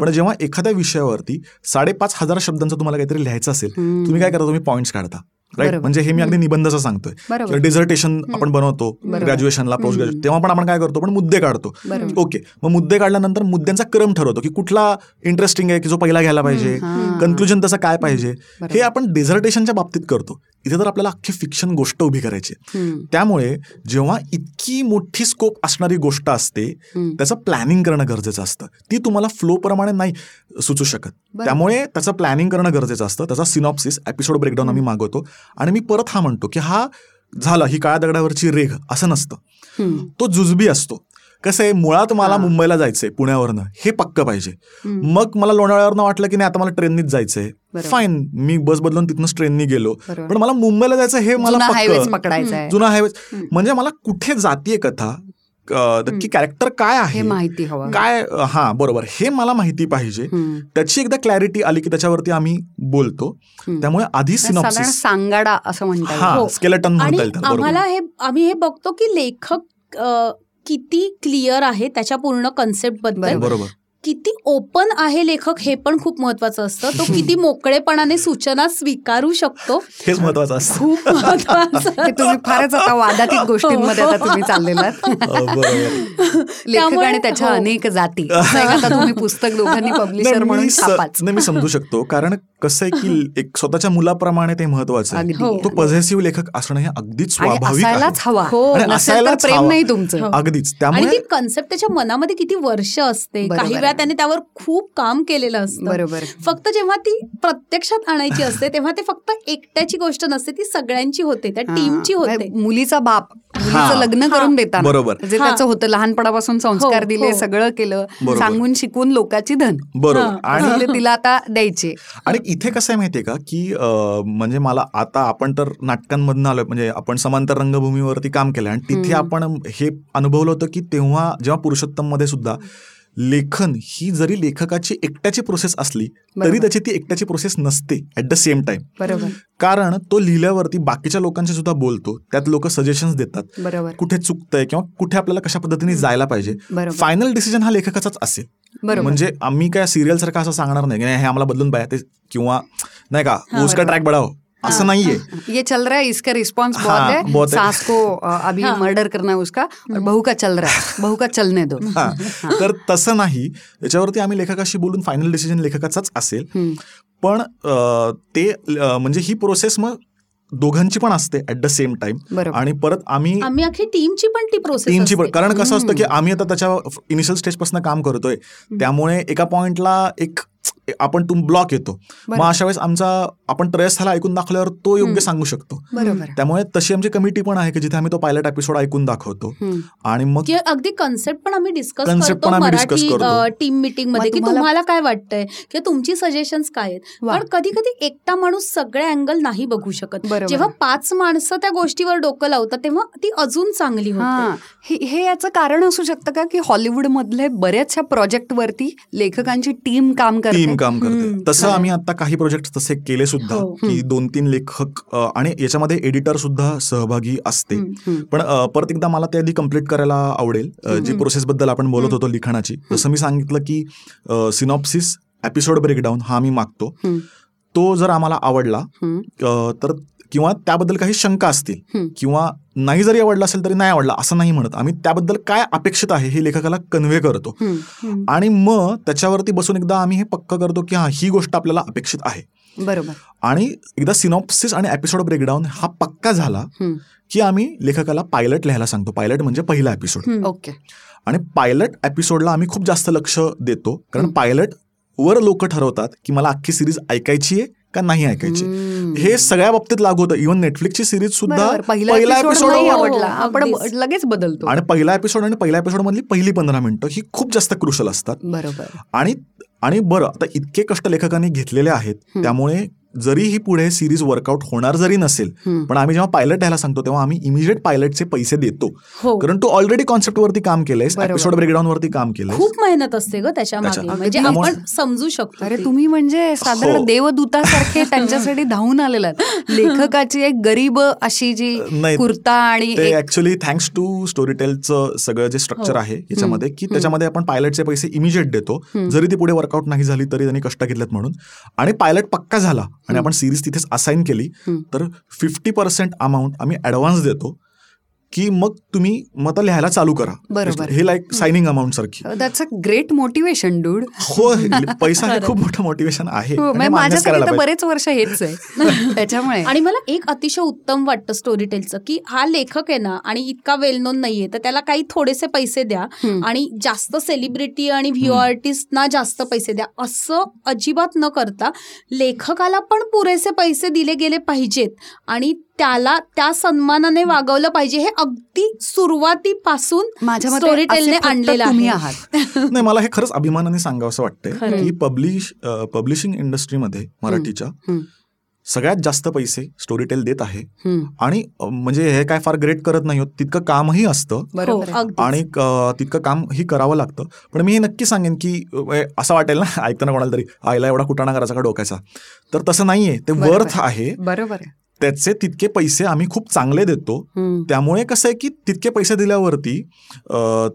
पण जेव्हा एखाद्या विषयावरती साडेपाच हजार शब्दांचं तुम्हाला काहीतरी लिहायचं असेल. तुम्ही काय करता? तुम्ही पॉईंट्स काढता. राईट. म्हणजे हे मी अगदी निबंधाचं सांगतोय. डिझर्टेशन आपण बनवतो. ग्रॅज्युएशनला पोस्ट ग्रॅज्युएशन तेव्हा पण आपण काय करतो? पण मुद्दे काढतो. ओके मग मुद्दे काढल्यानंतर मुद्द्यांचा क्रम ठरवतो की कुठला इंटरेस्टिंग आहे की जो पहिला घ्यायला पाहिजे. कन्क्लुजन तसं काय पाहिजे. हे आपण डिझर्टेशनच्या बाबतीत करतो. इथे तर आपल्याला अख्खी फिक्शन गोष्ट उभी करायची त्यामुळे जेव्हा इतकी मोठी स्कोप असणारी गोष्ट असते. त्याचं प्लॅनिंग करणं गरजेचं असतं. ती तुम्हाला फ्लो प्रमाणे नाही सुचू शकत. त्यामुळे त्याचं प्लॅनिंग करणं गरजेचं असतं. त्याचा सिनॉप्सिस एपिसोड ब्रेकडाऊन आम्ही मागवतो. आणि मी परत हा म्हणतो की हा झाला ही काळ्या दगडावरची रेघ असं नसतं. तो जुजबी असतो. कसं आहे मुळात मला हा. मुंबईला जायचंय पुण्यावरनं. हे पक्क पाहिजे. मग मला लोणावळ्यावरनं वाटलं की नाही आता मला ट्रेननीच जायचंय. फाईन मी बस बदलून तिथनंच ट्रेननी गेलो. पण मला मुंबईला जायचं हे मला जुना पकडायचा हायवे. म्हणजे मला कुठे जातीये कथा की कॅरेक्टर काय हे आहे माहिती हवं. काय हा बरोबर. हे मला माहिती पाहिजे. त्याची एकदा क्लॅरिटी आली की त्याच्यावरती आम्ही बोलतो. त्यामुळे आधी सिनॉप्सिस सांगाडा असं म्हणता येईल. हा हो. स्केलेटन म्हणता येईल बरोबर. आम्हाला हे आम्ही हे बघतो की लेखक किती क्लिअर आहे त्याच्या पूर्ण कन्सेप्टबद्दल बरोबर. किती ओपन आहे लेखक हे पण खूप महत्वाचं असतं तो किती मोकळेपणाने सूचना स्वीकारू शकतो हेच महत्वाचं असतं खूप महत्वाचं हे तुम्ही फारच आता वादातीत गोष्टींमध्ये आता तुम्ही चाललेला बरोबर लेखक आणि त्याच्या हो. अनेक जाती आता तुम्ही पुस्तक दोघांनी पब्लिशर नाही, म्हणून मी समजू शकतो कारण कसं आहे की एक स्वतःच्या मुलाप्रमाणे ते महत्वाचं आहे हो. तो पॉझिटिव्ह लेखक असणं हे अगदीच स्वाभाविक हवा हो. प्रेम. नाही तुमचं हो. अगदीच त्यामुळे कन्सेप्ट त्याच्या मनामध्ये किती वर्ष असते काही आहे. वेळा त्याने त्यावर खूप काम केलेलं असतं बरोबर फक्त जेव्हा ती प्रत्यक्षात आणायची असते तेव्हा ते फक्त एकट्याची गोष्ट नसते ती सगळ्यांची होते त्या हा. टीमची होते म्हणजे मुलीचा बाप मुलीचं. लग्न. करून देताना बरोबर. जे. त्याचं होतं लहानपणापासून संस्कार हो, दिले हो. सगळं केलं बरोबर. सांगून शिकून लोकांची धन बरोबर. आणि तिला आता द्यायचे आणि इथे कसं आहे माहितीये का की म्हणजे मला आता आपण तर नाटकांमधनं आलोय म्हणजे आपण समांतर रंगभूमीवरती काम केलं आणि तिथे. आपण हे अनुभवलं होतं की तेव्हा जेव्हा पुरुषोत्तममध्ये सुद्धा लेखन ही जरी लेखकाची एकट्याची प्रोसेस असली. तरी त्याची ती एकट्याची प्रोसेस नसते ऍट द सेम टाइम बरोबर. कारण तो लिहिल्यावरती बाकीच्या लोकांशी सुद्धा बोलतो त्यात लोक सजेशन्स देतात. बरोबर. कुठे चुकतंय किंवा कुठे आपल्याला कशा पद्धतीने जायला पाहिजे फायनल डिसिजन हा लेखकाचाच असेल. म्हणजे आम्ही काय सिरियल सारखं असं सांगणार नाही हे आम्हाला बदलून पाहिजे. किंवा नाही का उसका. ट्रॅक असं हा, नाहीये ये चल रहा है इसका रिस्पांस बहुत हाँ, है। बहुत। सास को अभी हाँ। मर्डर करना है उसका और बहू का चल रहा है। बहू का चलने दो। हा. तर तसं नाही त्याच्यावरती आम्ही लेखकाशी बोलून फायनल डिसिजन लेखकाचाच असेल. पण ते म्हणजे ही प्रोसेस मग दोघांची पण असते ऍट द सेम टाइम आणि परत आम्ही आम्ही अख्खी टीमची पण ती प्रोसेस टीमची पण कारण कसं असतं की. आम्ही आता त्याच्या इनिशियल स्टेजपासून काम करतोय. त्यामुळे एका पॉइंटला एक आपण तुम ब्लॉक येतो मग. अशा वेळेस आमचा आपण ट्रेस झाला ऐकून दाखवल्यावर तो योग्य. सांगू शकतो बरोबर त्यामुळे तशी आमची कमिटी पण आहे की जिथे आम्ही तो पायलट एपिसोड ऐकून दाखवतो. आणि मग की अगदी कन्सेप्ट पण आम्ही डिस्कस Concept करतो पण आम्ही discuss मराठी करतो. टीम मिटिंगमध्ये की तुम्हाला- काय वाटतंय किंवा तुमची सजेशन्स काय आहेत. पण कधी कधी एकटा माणूस सगळे अँगल नाही बघू शकत. जेव्हा पाच माणसं त्या गोष्टीवर डोकं लावतात तेव्हा ती अजून चांगली हा होते हे याचं कारण असू शकतं का की हॉलिवूड मधले बऱ्याचशा प्रोजेक्ट वरती लेखकांची टीम काम करते काम करते. तसं आम्ही आता काही प्रोजेक्ट तसे केले सुद्धा हो. की दोन तीन लेखक आणि याच्यामध्ये एडिटर सुद्धा सहभागी असते. पण परत एकदा मला ते आधी कंप्लीट करायला आवडेल जी प्रोसेस बद्दल आपण बोलत होतो लिखाणाची जसं मी सांगितलं की सिनॉप्सिस एपिसोड ब्रेकडाऊन हा मी मागतो. तो जर आम्हाला आवडला तर किंवा त्याबद्दल काही शंका असतील. किंवा नाही जरी आवडला असेल तरी नाही आवडला असं नाही म्हणत आम्ही त्याबद्दल काय अपेक्षित आहे हे लेखकाला कन्व्हे करतो. आणि मग त्याच्यावरती बसून एकदा आम्ही हे पक्क करतो की हा ही गोष्ट आपल्याला अपेक्षित आहे बरोबर आणि एकदा सिनॉप्सिस आणि एपिसोड ब्रेकडाऊन हा पक्का झाला. की आम्ही लेखकाला पायलट लिहायला सांगतो पायलट म्हणजे पहिला एपिसोड. ओके आणि पायलट एपिसोडला आम्ही खूप जास्त लक्ष देतो कारण. पायलट वर लोक ठरवतात की मला अख्खी सिरीज ऐकायची आहे का नाही ऐकायची. हे सगळ्या बाबतीत लागू होतं इव्हन नेटफ्लिक्सची सिरीज सुद्धा. पहिला एपिसोड आवडला आपण. लगेच बदलतो आणि पहिला एपिसोड आणि पहिल्या एपिसोड मधली पहिली पंधरा मिनिटं ही खूप जास्त क्रुशल असतात बरोबर आणि आणि बरं आता इतके कष्ट लेखकांनी घेतलेले आहेत. त्यामुळे जरी ही पुढे सिरीज वर्कआउट होणार जरी नसेल. पण आम्ही जेव्हा पायलट द्यायला सांगतो तेव्हा आम्ही इमिजिएट पायलटचे पैसे देतो हो कारण तू ऑलरेडी कॉन्सेप्ट वरती काम केलंय. एपिसोड ब्रेकडाऊन वरती काम केलंय खूप मेहनत असते ग त्याच्या म्हणजे आपण समजू शकतो अरे. तुम्ही म्हणजे साधारण हो. देवदूतासारखे त्यांच्यासाठी धावून आलेलात लेखकाची एक गरीब अशी जी नाही, कुर्ता आणि ऍक्च्युली थँक्स टू स्टोरी टेलचं सगळं जे स्ट्रक्चर हो. आहे याच्यामध्ये की त्याच्यामध्ये आपण पायलटचे पैसे इमिजिएट देतो. जरी ती पुढे वर्कआउट नाही झाली तरी त्यांनी कष्ट घेतलेत म्हणून आणि पायलट पक्का झाला आणि आपण सिरीज तिथेच असाइन केली. तर फिफ्टी पर्सेंट अमाऊंट आम्ही ऍडव्हान्स देतो की मग तुम्ही मत लिहायला चालू करा. बरोबर. हे लाईक सायनिंग अमाऊंट सारखी. That's a great motivation dude हो पैसा हे खूप मोठं मोटिवेशन आहे. हो आणि म्हणजे माझ्यासाठी. बरेच वर्ष हेच आहे. त्याच्यामुळे. आणि मला एक अतिशय उत्तम वाटतं स्टोरी टेलचं की हा लेखक आहे ना आणि इतका वेल नोन नाहीये तर त्याला काही थोडेसे पैसे द्या. आणि जास्त सेलिब्रिटी आणि व्ह्यू आर्टिस्टना जास्त पैसे द्या. असं अजिबात न करता लेखकाला पण पुरेसे पैसे दिले गेले पाहिजेत. आणि त्याला त्या सन्मानाने वागवलं पाहिजे हे अगदी सुरुवातीपासून माझ्या tellने फक्त आणलेलं. आहात नाही मला हे खरंच अभिमानाने सांगावं असं वाटतंय. की पब्लिश पब्लिशिंग इंडस्ट्रीमध्ये मराठीच्या. सगळ्यात जास्त पैसे स्टोरी टेल देत आहे आणि म्हणजे हे काय फार ग्रेट करत नाही होत तितकं कामही असतं बरोबर हो. आणि तितकं काम ही करावं लागतं पण मी हे नक्की सांगेन की असं वाटेल ना ऐकताना कोणाला तरी आईला एवढा कुटाणा करायचा का डोक्याचा तर तसं नाहीये ते. वर्थ आहे बरोबर आहे त्याचे तितके पैसे आम्ही खूप चांगले देतो. त्यामुळे कसं आहे की तितके पैसे दिल्यावरती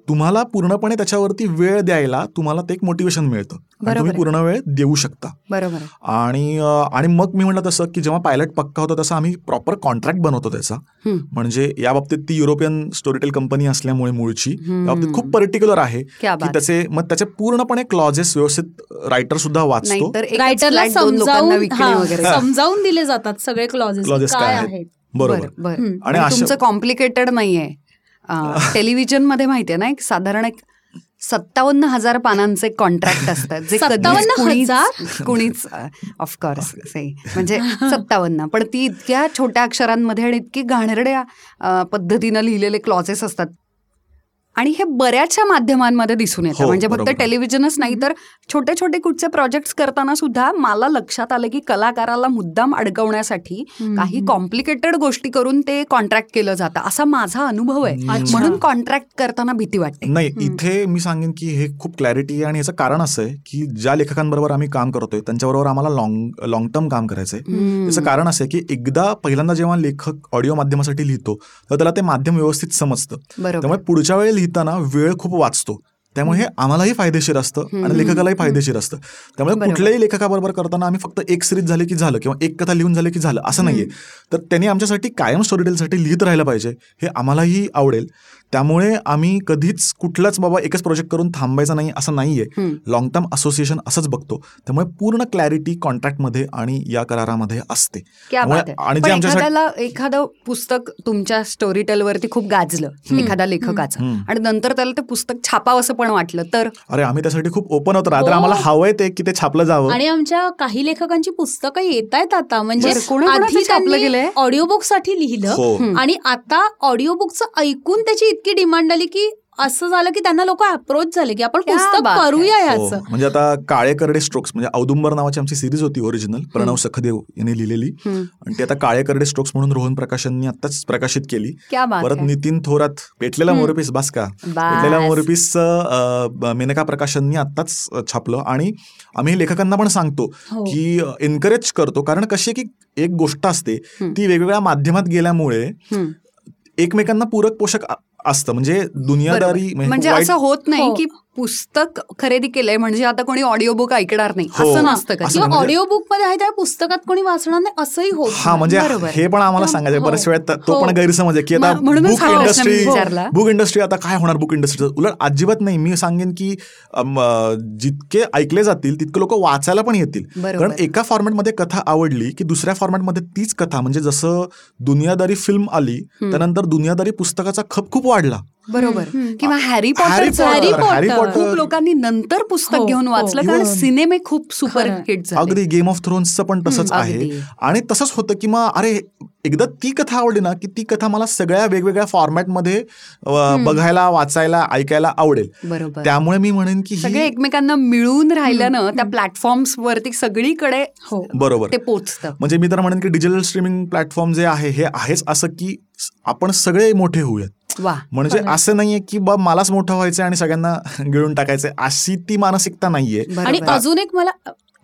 तुम्हाला पूर्णपणे त्याच्यावरती वेळ द्यायला तुम्हाला ते एक मोटिवेशन मिळतं. तुम्ही. पूर्ण वेळ देऊ शकता. बरोबर. आणि आणि मग मी म्हटलं तसं की जेव्हा पायलट पक्का होता तसं आम्ही प्रॉपर कॉन्ट्रॅक्ट बनवतो त्याचा. म्हणजे या बाबतीत ती युरोपियन स्टोरीटेल कंपनी असल्यामुळे मूळची. या बाबतीत खूप पर्टिक्युलर आहे की त्याचे मग त्याचे पूर्णपणे क्लॉजेस व्यवस्थित रायटर सुद्धा वाचतो. नाही तर एकच रायटरला समजावून दिले जातात सगळे क्लॉजेस Clauses काय आहेत. बरोबर बरं, बरं. हम्म. आणि तुमचं कॉम्प्लिकेटेड नाहीये टेलिव्हिजनमध्ये माहितीये ना एक साधारण एक सत्तावन्न हजार पानांचे कॉन्ट्रॅक्ट असतात जे कधीच 57 कुणीच हजार? कुणीच ऑफकोर्स म्हणजे सत्तावन्न पण ती इतक्या छोट्या अक्षरांमध्ये आणि इतकी घाणेरड्या पद्धतीनं लिहिलेले क्लॉजेस असतात आणि हे बऱ्याचशा माध्यमांमध्ये दिसून येतं. हो, म्हणजे फक्त. टेलिव्हिजनच नाही तर छोटे छोटे कुठचे प्रोजेक्ट्स करताना सुद्धा मला लक्षात आलं की कलाकाराला मुद्दाम अडकवण्यासाठी काही कॉम्प्लिकेटेड गोष्टी करून ते कॉन्ट्रॅक्ट केलं जातं. असा माझा अनुभव आहे. म्हणून कॉन्ट्रॅक्ट करताना भीती वाटते. नाही इथे मी सांगेन की हे खूप क्लॅरिटी आहे आणि याचं कारण असं आहे की ज्या लेखकांबरोबर आम्ही काम करतोय त्यांच्याबरोबर आम्हाला लॉंग लॉंग टर्म काम करायचंय. त्याचं कारण असं आहे की एकदा पहिल्यांदा जेव्हा लेखक ऑडिओ माध्यमासाठी लिहितो तर त्याला ते माध्यम व्यवस्थित समजतं. त्यामुळे पुढच्या वेळी लिहिताना वेळ खूप वाचतो. त्यामुळे हे आम्हालाही फायदेशीर असतं आणि. लेखकालाही फायदेशीर असतं. त्यामुळे. कुठल्याही लेखकाबरोबर करताना आम्ही फक्त एक सिरीज झाले की झालं किंवा एक कथा लिहून झाले की झालं असं नाहीये. तर त्यांनी आमच्यासाठी कायम स्टोरी टेलसाठी लिहित राहिलं पाहिजे हे आम्हालाही आवडेल. त्यामुळे आम्ही कधीच कुठलाच बाबा एकच प्रोजेक्ट करून थांबायचं नाही असं नाहीये. लॉंग टर्म असोसिएशन असंच बघतो. त्यामुळे पूर्ण क्लॅरिटी कॉन्ट्रॅक्टमध्ये आणि या करारामध्ये असते. आणि जे एखादं पुस्तक तुमच्या स्टोरी टेलवरती खूप गाजलं एखाद्या लेखकाचं. आणि नंतर त्याला ते पुस्तक छापावंसं पण वाटलं तर? अरे आम्ही त्यासाठी खूप ओपन होतो. रात्र हो. आम्हाला हवंय ते की ते छापलं जावं. आणि आमच्या काही लेखकांची पुस्तकं येत आहेत आता. म्हणजे? ऑडिओ बुकसाठी लिहिलं हो. आणि आता ऑडिओ बुकचं ऐकून त्याची इतकी डिमांड आली की असं झालं की त्यांना लोक अप्रोच झाले की आपण पुस्तक. करूया हो. याचं म्हणजे आता काळे करडे स्ट्रोक्स म्हणजे औदुंबर नावाची आमची सिरीज होती ओरिजिनल प्रणव सखदेव यांनी लिहिलेली. आणि ती आता काळे करडे स्ट्रोक्स म्हणून रोहन प्रकाशांनी आताच प्रकाशित केली क्या बात परत. नितीन थोरात पेटलेला. मोरपीस बास का बास. पेटलेल्या मोरपीस मेनका प्रकाशांनी आताच छापलं आणि आम्ही लेखकांना पण सांगतो हो. की एनकरेज करतो कारण कशी आहे की एक गोष्ट असते. ती वेगवेगळ्या माध्यमात गेल्यामुळे. एकमेकांना पूरक पोषक असतं म्हणजे दुनियादारी. म्हणजे वाईट- असं होत नाही हो. की पुस्तक खरेदी केलंय म्हणजे आता कोणी ऑडिओ बुक ऐकणार नाही हो. असं नसतं ऑडिओ बुकमध्ये आहे त्या पुस्तकात कोणी वाचणार नाही असंही होत हा. म्हणजे. हे पण आम्हाला सांगायचं हो. बऱ्याच वेळात तो हो. पण गैरसमज आहे की आता बुक इंडस्ट्री. बुक इंडस्ट्री आता काय होणार बुक इंडस्ट्री उलट अजिबात नाही मी सांगेन की जितके ऐकले जातील तितके लोक वाचायला पण येतील. कारण एका फॉर्मॅटमध्ये कथा आवडली की दुसऱ्या फॉर्मॅटमध्ये तीच कथा म्हणजे जसं दुनियादारी फिल्म आली त्यानंतर दुनियादारी पुस्तकाचा खप खूप वाढला बरोबर. किंवा Harry Harry Potter Harry Potter. खूप लोकांनी नंतर पुस्तक हो, घेऊन हो. वाचलं कारण सिनेमे खूप सुपर. हिट अगदी गेम ऑफ थ्रोन्सचं पण तसंच आहे. आणि तसंच होतं की मग अरे एकदा ती कथा आवडली ना की ती कथा मला सगळ्या वेगवेगळ्या फॉर्मॅटमध्ये बघायला वाचायला ऐकायला आवडेल. बरोबर. त्यामुळे मी म्हणेन की सगळे एकमेकांना मिळून राहिल्यानं त्या प्लॅटफॉर्म्स वरती सगळीकडे हो. बरोबर. ते पोचतं. म्हणजे मी तर म्हणेन की डिजिटल स्ट्रीमिंग प्लॅटफॉर्म जे आहे हे आहेच असं की आपण सगळे मोठे होऊयात. म्हणजे. असं नाहीये की बा मलाच मोठं व्हायचंय आणि सगळ्यांना गिळून टाकायचंय अशी ती मानसिकता नाहीये आणि. अजून एक मला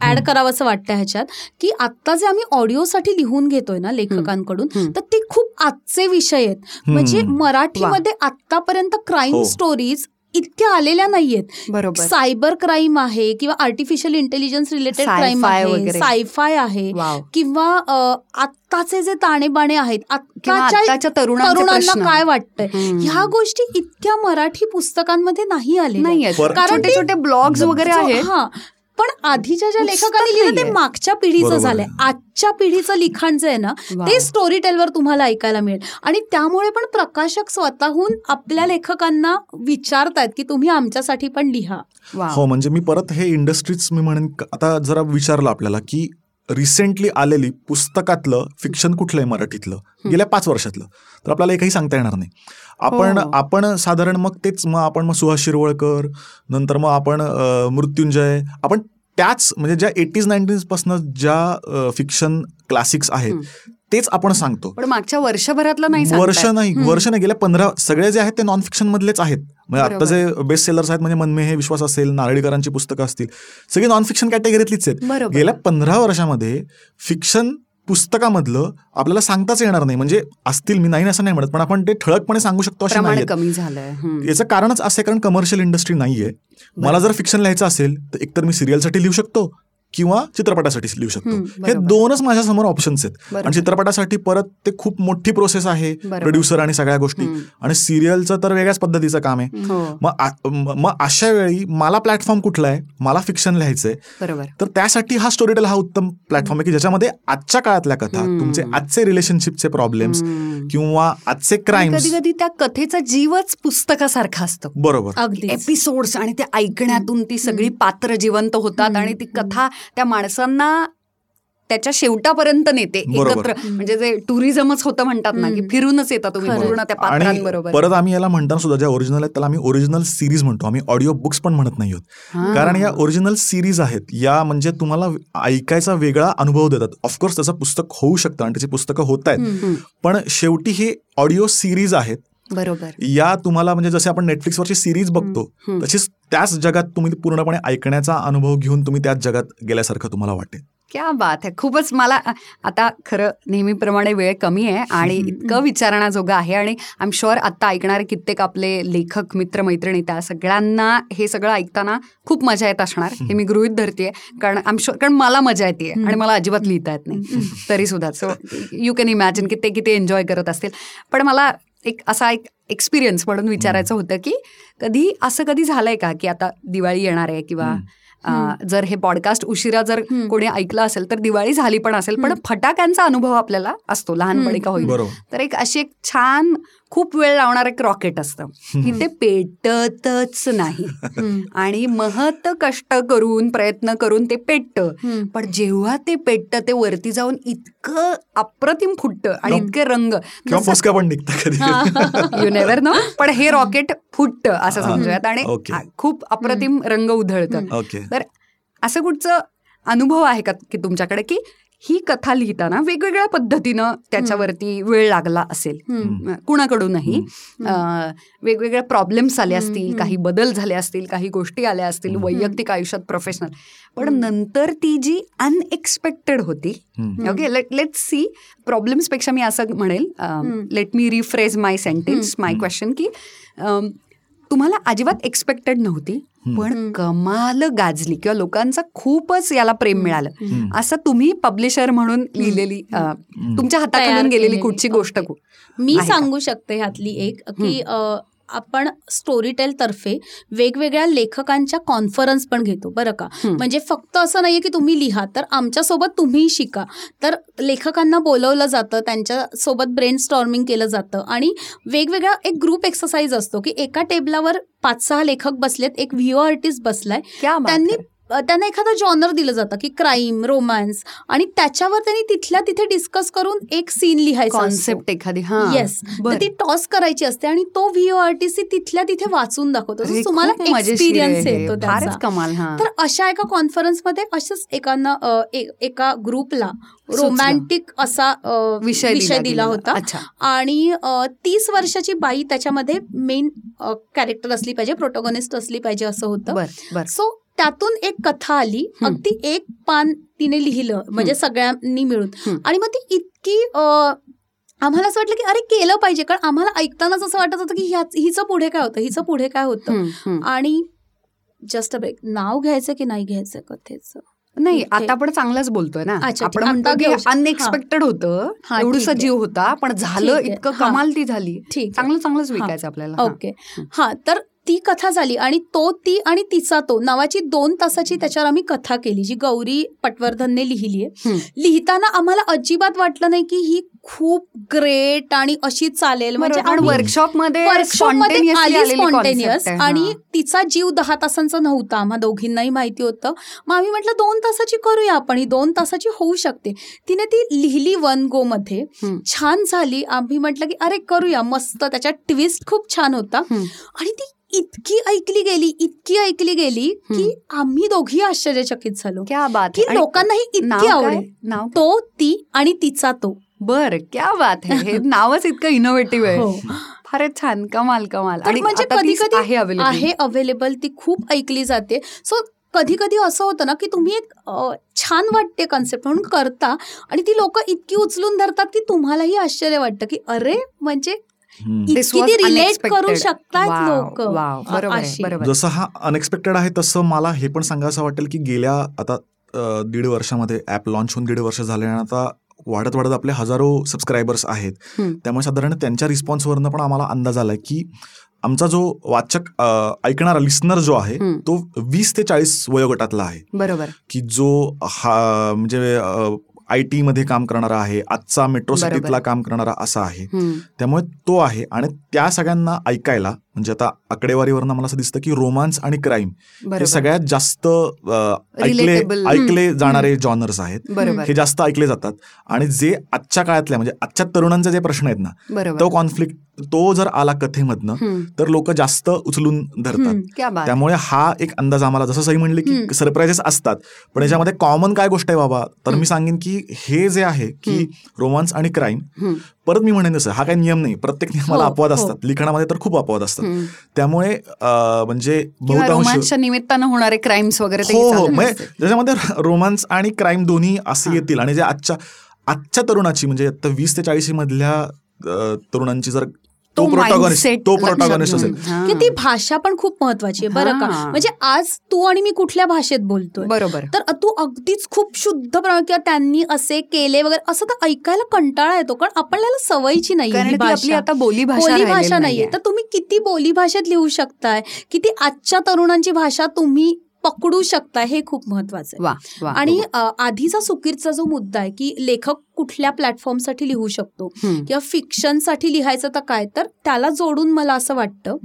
ऍड करावंसं वाटतं ह्याच्यात की आता जे आम्ही ऑडिओसाठी लिहून घेतोय ना लेखकांकडून. तर ते खूप आजचे विषय आहेत म्हणजे. मराठीमध्ये आतापर्यंत क्राईम. स्टोरीज इतक्या आलेल्या नाहीयेत. बरोबर. सायबर क्राईम आहे किंवा आर्टिफिशियल इंटेलिजन्स रिलेटेड क्राईम आहे. सायफाय आहे किंवा अ, आत्ताचे जे ताणेबाणे आहेत आत्ताच्या आताच्या तरुणांचे तरुणांना प्रश्न. काय वाटतंय. ह्या गोष्टी इतक्या मराठी पुस्तकांमध्ये नाही आले नाही कारण छोटे छोटे ब्लॉग्स वगैरे आहेत. हा. पण आधीच्या ज्या लेखकांनी लिहिलं ते. मागच्या पिढीचं. झालंय आजच्या पिढीचं लिखाण जे आहे ना. ते स्टोरी टेलवर तुम्हाला ऐकायला मिळेल आणि त्यामुळे पण प्रकाशक स्वतःहून आपल्या लेखकांना विचारतायत की तुम्ही आमच्यासाठी पण लिहा. हो म्हणजे मी परत हे इंडस्ट्रीज मी म्हणेन आता जरा विचारलं आपल्याला की रिसेंटली आलेली पुस्तकातलं फिक्शन कुठलं आहे मराठीतलं गेल्या पाच वर्षातलं तर आपल्याला एकही सांगता येणार नाही आपण हो. आपण साधारण मग तेच मग आपण मग सुहास शिरवळकर नंतर मग आपण मृत्युंजय आपण त्याच म्हणजे ज्या एटीज नाईन्टीजपासून ज्या फिक्शन क्लासिक्स आहेत तेच आपण सांगतो. पण मागच्या वर्षभरातलं नाही. वर्ष नाही वर्ष नाही गेल्या पंधरा सगळे जे आहेत ते नॉन फिक्शन मधलेच आहेत. म्हणजे आता जे बेस्ट सेलर्स आहेत म्हणजे मनमे हे विश्वास असेल नारळीकरांची पुस्तकं असतील सगळी नॉन फिक्शन कॅटेगरीतलीच आहेत. गेल्या पंधरा वर्षामध्ये फिक्शन पुस्तकामधलं आपल्याला सांगताच येणार नाही. म्हणजे असतील मी नाही असं नाही म्हणत पण आपण ते ठळकपणे सांगू शकतो असे नाही. याचं कारणच असं आहे कारण कमर्शियल इंडस्ट्री नाहीये. मला जर फिक्शन लिहायचं असेल तर एकतर मी सिरियलसाठी लिहू शकतो. किंवा चित्रपटासाठी लिहू शकतो हे. दोनच माझ्यासमोर ऑप्शन्स आहेत. आणि चित्रपटासाठी परत ते खूप मोठी प्रोसेस आहे. प्रोड्युसर आणि सगळ्या गोष्टी. आणि सिरियलचं तर वेगळ्याच पद्धतीचं काम आहे हो मग मग अशा वेळी मला प्लॅटफॉर्म कुठला आहे मला फिक्शन लिहायचंय बरोबर तर त्यासाठी हा स्टोरी टेल हा उत्तम प्लॅटफॉर्म आहे की ज्याच्यामध्ये आजच्या काळातल्या कथा. तुमचे आजचे रिलेशनशिपचे प्रॉब्लेम्स. किंवा आजचे क्राईम्स कधी कधी त्या कथेचा जीवच पुस्तकासारखा असतो बरोबर एपिसोड्स आणि ते ऐकण्यातून ती सगळी पात्र जिवंत होतात. आणि ती कथा त्या माणसांना त्याच्या शेवटापर्यंत नेते बरोबर. एकत्र म्हणजे जे टुरिझमच होतं म्हणतात ना की. फिरूनच येता तुम्ही खरंय. पूर्ण त्या पात्रांबरोबर परत आम्ही याला म्हणताना सुद्धा ज्या ओरिजिनल आहेत त्याला आम्ही ओरिजिनल सिरीज म्हणतो आम्ही ऑडिओ बुक्स पण म्हणत नाही आहोत. कारण या ओरिजिनल सिरीज आहेत या म्हणजे तुम्हाला ऐकायचा वेगळा अनुभव देतात ऑफकोर्स त्याचं पुस्तक होऊ शकतं आणि त्याची पुस्तकं होत आहेत. पण शेवटी हे ऑडिओ सिरीज आहेत बरोबर. या तुम्हाला म्हणजे जसे आपण नेटफ्लिक्सवरची सिरीज बघतो. तशीच त्याच जगात तुम्ही पूर्णपणे ऐकण्याचा अनुभव घेऊन तुम्ही त्याच जगात गेल्यासारखं तुम्हाला वाटेल. क्या बात आहे खूपच मला आता खरं नेहमीप्रमाणे वेळ कमी आहे आणि इतकं विचारण्याजोगं आहे आणि आय एम शुअर आत्ता ऐकणारे कित्येक आपले लेखक मित्र मैत्रिणी त्या सगळ्यांना हे सगळं ऐकताना खूप मजा येत असणार. हे मी गृहित धरते कारण आय एम शुअर कारण मला मजा येते आणि मला अजिबात लिहिता येत नाही. तरी सुद्धा सो यू कॅन इमॅजिन की ते किती एन्जॉय करत असतील. पण मला एक असा एक एक्सपिरियन्स म्हणून विचारायचं होतं की कधी असं कधी झालंय का की आता दिवाळी येणार आहे किंवा जर हे पॉडकास्ट उशिरा जर. कोणी ऐकलं असेल तर दिवाळी झाली पण असेल पण फटाक्यांचा अनुभव आपल्याला असतो लहानपणी का होईल तर एक अशी एक छान खूप वेळ लावणार एक रॉकेट असतं. की ते पेटतच नाही. आणि महत कष्ट करून प्रयत्न करून ते पेटतं. पण जेव्हा ते पेटतं ते वरती जाऊन इतकं अप्रतिम फुटतं आणि इतके रंग. पण यू नेव्हर नो पण हे रॉकेट फुटतं असं. समजूयात. आणि. खूप अप्रतिम रंग उधळतं. तर असं कुठचं अनुभव आहे का की तुमच्याकडे की ही कथा लिहिताना वेगवेगळ्या पद्धतीनं त्याच्यावरती वेळ लागला असेल. कुणाकडूनही. अं, वेगवेगळे प्रॉब्लेम्स आले असतील काही बदल झाले असतील काही गोष्टी आल्या असतील वैयक्तिक आयुष्यात प्रोफेशनल पण नंतर ती जी अनएक्सपेक्टेड होती. ओके लेट लेट सी प्रॉब्लेम्सपेक्षा मी असं म्हणेल let me rephrase my sentence my question की तुम्हाला अजिबात एक्सपेक्टेड नव्हती पण कमाल गाजली किंवा लोकांचं खूपच याला प्रेम मिळालं. असं तुम्ही पब्लिशर म्हणून लिहिलेली तुमच्या हाताखालून गेलेली केलेली. कुठची गोष्ट. मी? सांगू शकते ह्यातली एक की आपण स्टोरीटेल तर्फे वेगवेगळ्या लेखकांच्या कॉन्फरन्स पण घेतो बरं का. म्हणजे फक्त असं नाहीये की तुम्ही लिहा तर आमच्यासोबत तुम्ही शिका. तर लेखकांना बोलवलं जातं त्यांच्यासोबत ब्रेन स्टॉर्मिंग केलं जातं आणि वेगवेगळा एक ग्रुप एक्सरसाइज असतो की एका टेबलावर पाच सहा लेखक बसलेत एक व्हिओ आर्टिस्ट बसलाय. त्यांनी त्यांना एखादं जॉनर दिलं जातं की क्राईम रोमॅन्स आणि त्याच्यावर त्यांनी तिथल्या तिथे डिस्कस करून एक सीन लिहायचा कॉन्सेप्ट एखादी हा. येस. ती टॉस करायची असते आणि तो व्हिओ आर्टिस्ट तिथल्या तिथे वाचून दाखवतो. तुम्हाला एक्सपिरियन्स. येतो तर अशा एका कॉन्फरन्समध्ये असंच एकांना एका ग्रुपला रोमॅन्टिक असा विषय विषय दिला. होता. आणि तीस वर्षाची बाई त्याच्यामध्ये मेन कॅरेक्टर असली पाहिजे प्रोटोगॉनिस्ट असली पाहिजे असं होतं. सो त्यातून एक कथा आली. अगदी एक पान तिने लिहिलं म्हणजे सगळ्यांनी मिळून. आणि मग ती इतकी आम्हाला असं वाटलं की अरे केलं पाहिजे कारण आम्हाला ऐकतानाच असं वाटत होतं की हिचं पुढे काय होतं हिचं पुढे काय होतं. आणि जस्ट अ ब्रेक नाव घ्यायचं की नाही घ्यायचं कथेचं नाही आता. आपण चांगलंच बोलतोय ना. आपण म्हणतो की. अनएक्सपेक्टेड होतं एवढसा. जीव होता पण झालं. इतकं. कमाल ती झाली. चांगलं चांगलंच विकायचं आपल्याला. ओके हा तर ती कथा झाली आणि तो ती आणि तिचा तो नावाची दोन तासाची त्याच्यावर आम्ही कथा केली जी गौरी पटवर्धनने लिहिली आहे. लिहिताना आम्हाला अजिबात वाटलं नाही की ही खूप ग्रेट आणि अशी चालेल म्हणजे वर्कशॉपमध्ये वर्कशॉपमध्ये spontaneously आली स्पॉन्टेनियस आणि. तिचा जीव दहा तासांचा नव्हता आम्हा दोघींनाही माहिती होतं. मग आम्ही म्हटलं दोन तासाची करूया आपण ही दोन तासाची होऊ शकते. तिने ती लिहिली वन गो मध्ये. छान झाली. आम्ही म्हटलं की अरे करूया. मस्त त्याच्यात ट्विस्ट खूप छान होता. आणि ती इतकी ऐकली गेली इतकी ऐकली गेली की आम्ही दोघी आश्चर्यचकित झालो. क्या बात की. आणि लोकांनाही इतकी? आवडेल. नाव? तो ती आणि तिचा तो. बर क्या बात आहे. हे नावच इतकं इनोव्हेटिव्ह हो. आहे फारच छान. कमाल कमाल. तर म्हणजे कधी कधी आहे अवेलेबल ती खूप ऐकली जाते. सो कधी कधी असं होतं ना की तुम्ही एक छान वाटते कन्सेप्ट म्हणून करता आणि ती लोक इतकी उचलून धरतात की तुम्हालाही आश्चर्य वाटतं की अरे म्हणजे हम्म. This इतकी was ती रिलेट. करू शकतात लोक. जसं हा अनएक्सपेक्टेड आहे तसं मला हे पण सांगायचं वाटेल की गेल्या आता दीड वर्षामध्ये ॲप लॉन्च होऊन दीड वर्ष झाले आणि आता वाढत वाढत आपले हजारो सबस्क्रायबर्स आहेत. त्यामुळे साधारण त्यांच्या रिस्पॉन्सवरनं पण आम्हाला अंदाज आलाय की आमचा जो वाचक ऐकणारा लिस्नर जो आहे. तो वीस ते चाळीस वयोगटातला आहे बरोबर की जो हा म्हणजे आय टी मध्ये काम करणारा आहे आजचा मेट्रो. सिटीतला काम करणारा असा आहे. त्यामुळे तो आहे आणि त्या सगळ्यांना ऐकायला म्हणजे आता आकडेवारीवरनं मला असं दिसतं की रोमांस आणि क्राईम हे सगळ्यात जास्त ऐकले. ऐकले जाणारे जॉनर्स आहेत. हे जास्त ऐकले जातात. आणि जे आजच्या काळातल्या म्हणजे आजच्या तरुणांचे जे प्रश्न आहेत ना तो कॉन्फ्लिक्ट तो जर आला कथेमधनं. तर लोक जास्त उचलून धरतात त्यामुळे हा एक अंदाज आम्हाला जसं सही म्हणले. की सरप्राईजेस असतात पण याच्यामध्ये कॉमन काय गोष्ट आहे बाबा तर मी सांगेन की हे जे आहे की रोमांस आणि क्राईम. परत मी म्हणेन जसं हा काही नियम नाही प्रत्येक नियमाला हो, अपवाद हो. असतात लिखाणामध्ये तर खूप अपवाद असतात. त्यामुळे म्हणजे बहुतांश निमित्तानं होणारे क्राईम्स वगैरे हो हो म्हणजे. ज्याच्यामध्ये रोमांस आणि क्राईम दोन्ही असे येतील आणि जे आजच्या आजच्या तरुणाची म्हणजे आता वीस ते चाळीस मधल्या तरुणांची जर तो तो प्रोटॉगॉनिस्ट. असेल. की ती भाषा पण खूप महत्वाची आहे बरं का. म्हणजे आज तू आणि मी कुठल्या भाषेत बोलतोय? बरोबर. तर तू अगदीच खूप शुद्ध किंवा त्यांनी असे केले वगैरे असं तर ऐकायला कंटाळा येतो कारण आपल्याला सवयीची नाही ही आपली भाषा. आता बोली भाषा बोली राहिलेली भाषा नाहीये. तर तुम्ही किती बोली भाषेत लिहू शकताय? किती आजच्या तरुणांची भाषा तुम्ही पकडू शकताय हे खूप महत्वाचं आहे. आणि आधीचा सुकीरचा जो मुद्दा आहे की लेखक कुठल्या प्लॅटफॉर्मसाठी लिहू शकतो. किंवा फिक्शनसाठी लिहायचं तर काय? तर त्याला जोडून मला असं वाटतं.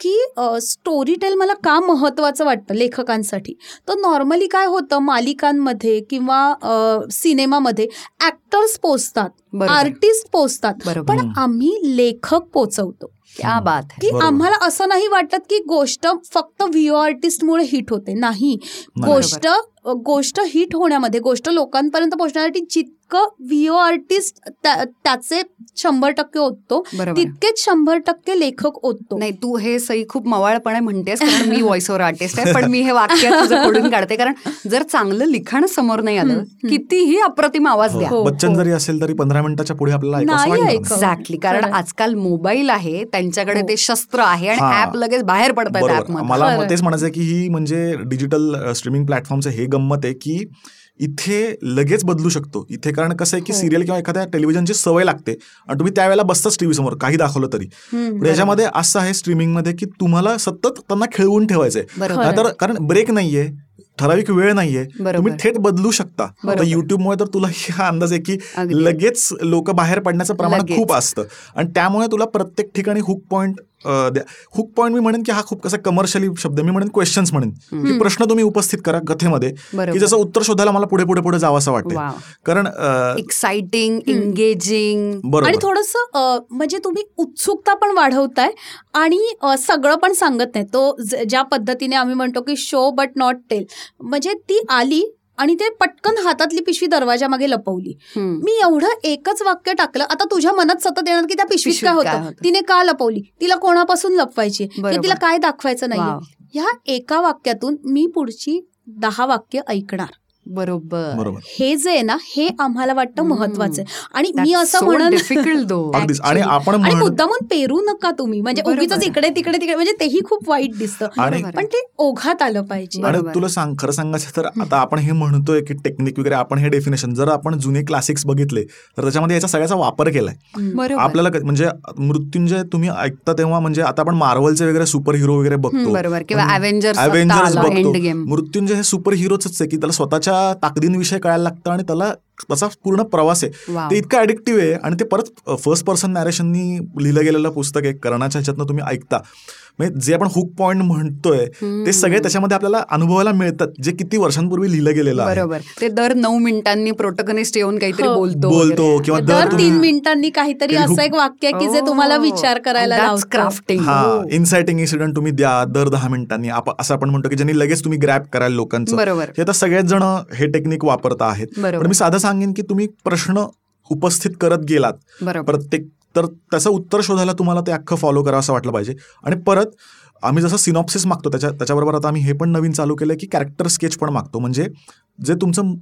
की स्टोरी टेल मला का महत्वाचं वाटतं लेखकांसाठी? तर नॉर्मली काय होतं मालिकांमध्ये किंवा सिनेमामध्ये ऍक्टर्स पोचतात. आर्टिस्ट पोचतात. पण आम्ही लेखक पोचवतो. क्या बात आहे की. आम्हाला असं नाही वाटत की गोष्ट फक्त व्हिओ आर्टिस्टमुळे हिट होते. नाही. गोष्ट गोष्ट हिट होण्यामध्ये गोष्ट लोकांपर्यंत पोहोचण्यासाठी जितकं व्हिओ आर्टिस्ट त्याचे शंभर टक्के ओततो तितकेच शंभर टक्के लेखक ओततो नाही तू हे सई खूप मवाळपणे म्हणतेस कारण मी व्हॉइस ओव्हर आर्टिस्ट आहे पण मी हे वाक्य तुझं खोडून काढते कारण जर चांगलं लिखाण समोर नाही आलं. कितीही अप्रतिम आवाज द्या हो, बच्चन हो. जरी असेल तरी पंधरा मिनिटाच्या पुढे आपल्याला. एक्झॅक्टली कारण. आजकाल मोबाईल आहे त्यांच्याकडे हो. ते शस्त्र आहे आणि हा. ऍप लगेच बाहेर पडतात मला. तेच म्हणायचं आहे की ही म्हणजे डिजिटल स्ट्रीमिंग प्लॅटफॉर्मचं हे गंमत आहे की इथे लगेच बदलू शकतो इथे कारण कसं आहे की हो. सिरियल किंवा एखाद्या टेलिव्हिजनची सवय लागते आणि तुम्ही त्यावेळेला बसताच टीव्ही समोर काही दाखवलं तरी याच्यामध्ये असं आहे स्ट्रीमिंगमध्ये की तुम्हाला सतत त्यांना खेळवून ठेवायचंय बरोबर खरंय. तर कारण ब्रेक नाहीये ठराविक वेळ नाहीये. तुम्ही थेट बदलू शकता. युट्यूबमुळे तर तुला हा अंदाज आहे की. लगेच लोक बाहेर पडण्याचं प्रमाण. खूप असतं आणि त्यामुळे तुला प्रत्येक ठिकाणी हुक पॉईंट द्या. हुक पॉईंट मी म्हणेन की हा खूप कसा कमर्शियली शब्द. मी म्हणेन क्वेश्चन्स म्हणेन. की प्रश्न तुम्ही उपस्थित करा कथेमध्ये की ज्याचं उत्तर शोधायला मला पुढे पुढे पुढे जावं असं वाटतं कारण एक्साइटिंग एंगेजिंग आणि थोडस म्हणजे तुम्ही उत्सुकता पण वाढवताय आणि सगळं पण सांगत नाही तो ज्या पद्धतीने आम्ही म्हणतो की शो बट नॉट टेल म्हणजे ती आली आणि ते पटकन हातातली पिशवी दरवाजा मागे लपवली. मी एवढं एकच वाक्य टाकलं आता तुझ्या मनात सतत येणार की त्या पिशवीत काय होतं? तिने का लपवली? तिला कोणापासून लपवायची? तिला काय दाखवायचं. नाहीये? ह्या एका वाक्यातून मी पुढची दहा वाक्य ऐकणार. बरोबर. बरोबर. हे जे आहे ना हे आम्हाला वाटतं. महत्वाचं. आहे आणि मी असं म्हणून डिफिकल्ट दो अगदीच. आणि. आपण आणि म्हण मुद्दामून पेरू नका तुम्ही. म्हणजे उगीच. इकडे तिकडे तिकडे म्हणजे तेही खूप वाईट दिसतं. पण ते ओघात आलं पाहिजे. आणि बरोबर. तुला सांग खरं सांगायचं तर आता आपण हे म्हणतोय की टेक्निक वगैरे आपण हे डेफिनेशन जर आपण जुने क्लासिक्स बघितले तर त्याच्यामध्ये याचा सगळ्याचा वापर केलाय. बरोबर. आपल्याला म्हणजे मृत्युंजय तुम्ही ऐकता तेव्हा म्हणजे आता आपण मार्वलचे वगैरे सुपर हिरो वगैरे बघतो. बरोबर. किंवा अव्हेंजर्स बघतो. मृत्युंजय हे सुपर हिरोच आहे की त्याला स्वतःच्या ताकदींविषयी कळायला लागतं आणि त्याला त्याचा पूर्ण प्रवास आहे. ते इतकं ऍडिक्टिव्ह आहे आणि ते परत फर्स्ट पर्सन नॅरेशननी लिहिलं गेलेलं पुस्तक आहे कर्णाच्या ह्याच्यातनं तुम्ही ऐकता. म्हणजे जे आपण हुक पॉइंट म्हणतोय ते सगळे त्याच्यामध्ये आपल्याला अनुभवायला मिळतात जे किती वर्षांपूर्वी लिहिलं गेलेलं आहे. बरोबर. ते दर नऊ मिनिटांनी प्रोटोकनिस्ट येऊन काहीतरी हो. बोलतो बोलतो. किंवा दर तीन मिनिटांनी काहीतरी असं एक वाक्य आहे की जे तुम्हाला विचार करायला लावतं. क्राफ्टिंग हा इन्साइटिंग इन्सिडेंट तुम्ही द्या दर दहा मिनिटांनी. असं आपण म्हणतो की ज्यांनी लगेच तुम्ही ग्रॅप कराल लोकांचं. बरोबर. हे आता सगळेच जण हे टेक्निक वापरत आहेत. पण मी साधं सांगेन की तुम्ही प्रश्न उपस्थित करत गेलात. प्रत्येक तर त्याचं उत्तर शोधायला तुम्हाला ते अख्खं फॉलो करावं असं वाटलं पाहिजे. आणि परत आम्ही जसं सिनॉप्सिस मागतो त्याच्या त्याच्याबरोबर आता आम्ही हे पण नवीन चालू केलं की कॅरेक्टर स्केच पण मागतो. म्हणजे जे तुमचं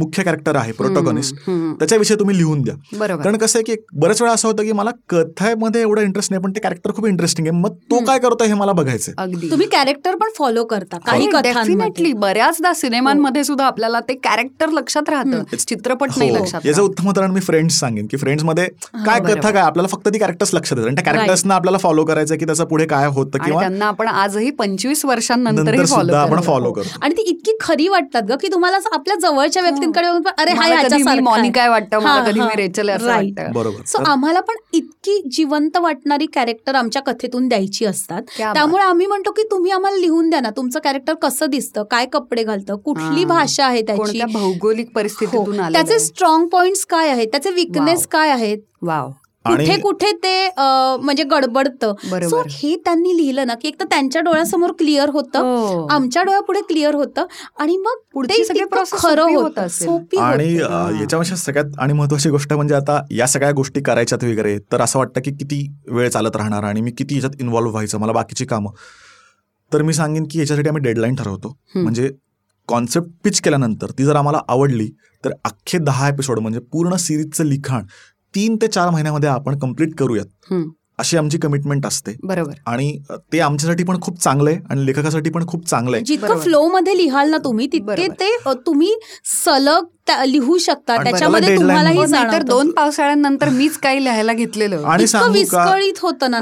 मुख्य कॅरेक्टर आहे प्रोटोगॉनिस्ट हम्म. त्याच्याविषयी तुम्ही लिहून द्या. कारण कसं आहे की बऱ्याच वेळा असं होतं की मला कथेमध्ये एवढं इंटरेस्ट नाही पण ते कॅरेक्टर खूप इंटरेस्टिंग आहे. मग तो काय करतोय हे मला बघायचं तुम्ही कॅरेक्टर पण फॉलो करता काही कथांमध्ये. डेफिनेटली बऱ्याचदा सिनेमांमध्ये सुद्धा आपल्याला ते कॅरेक्टर लक्षात राहतं. चित्रपट नाही लक्षात हो. याचं. उत्तम उदाहरण मी फ्रेंड्स सांगेन की फ्रेंड्समध्ये काय. कथा काय आपल्याला फक्त ती कॅरेक्टर्स लक्षात येतात आणि त्या कॅरेक्टर्सना आपल्याला फॉलो करायचं की त्याचं पुढे काय होतं किंवा त्यांना आपण आजही पंचवीस वर्षांनंतरही नंतर फॉलो सुद्धा आपण करतो. फॉलो करतो. आणि ती इतकी खरी वाटतात ग की तुम्हाला असं आपल्या जवळच्या व्यक्तींकडे बघून पण, अरे हा मला कधी मी ह्याच्यासारखा मॉनिका आहे. वाटतं मला हा, कधी हा. मी रेचल आहे असं Right. वाटतं बरोबर सो आम्हाला पण इतकी जिवंत वाटणारी कॅरेक्टर आमच्या कथेतून द्यायची असतात क्या. त्यामुळे आम्ही म्हणतो की तुम्ही आम्हाला लिहून द्या ना तुमचं कॅरेक्टर कसं दिसतं काय कपडे घालतं कुठली हा. भाषा आहे त्याची कोणत्या भौगोलिक हो. परिस्थितीतून आले त्याचे स्ट्रॉंग पॉइंट्स काय आहेत त्याचे विकनेस Wow. काय आहेत वाव कुठे कुठे ते म्हणजे गडबडतं बरोबर. सो हे त्यांनी लिहिलं ना की एक तर त्यांच्या डोळ्यासमोर क्लिअर होतं हो. आमच्या डोळ्यापुढे क्लिअर होतं आणि मग process खरं सोपी होत. सोपी आणि याच्यापेक्षा सगळ्यात आणि महत्वाची गोष्ट म्हणजे आता या सगळ्या गोष्टी करायच्यात वगैरे तर असं वाटतं की किती वेळ चालत राहणार आणि मी किती याच्यात इन्व्हॉल्व्ह व्हायचं मला बाकीची कामं तर मी सांगेन की याच्यासाठी आम्ही डेडलाईन ठरवतो. म्हणजे कॉन्सेप्ट पिच केल्यानंतर ती जर आम्हाला आवडली तर अख्खे दहा एपिसोड म्हणजे पूर्ण सिरीजचं लिखाण तीन ते चार महिन्यामध्ये आपण कंप्लीट करूयात. अशी आमची कमिटमेंट असते बरोबर आणि ते आमच्यासाठी पण खूप चांगलं आहे आणि लेखकासाठी पण खूप चांगलं आहे जितकं. फ्लो मध्ये लिहाल ना तुम्ही तितके. ते तुम्ही सलग लिहू शकता त्याच्यामध्ये तुम्हालाही हो, जाणवतं. दोन पावसाळ्यांनंतर मीच काही लिहायला घेतलेलं आणि विस्कळीत होतं ना.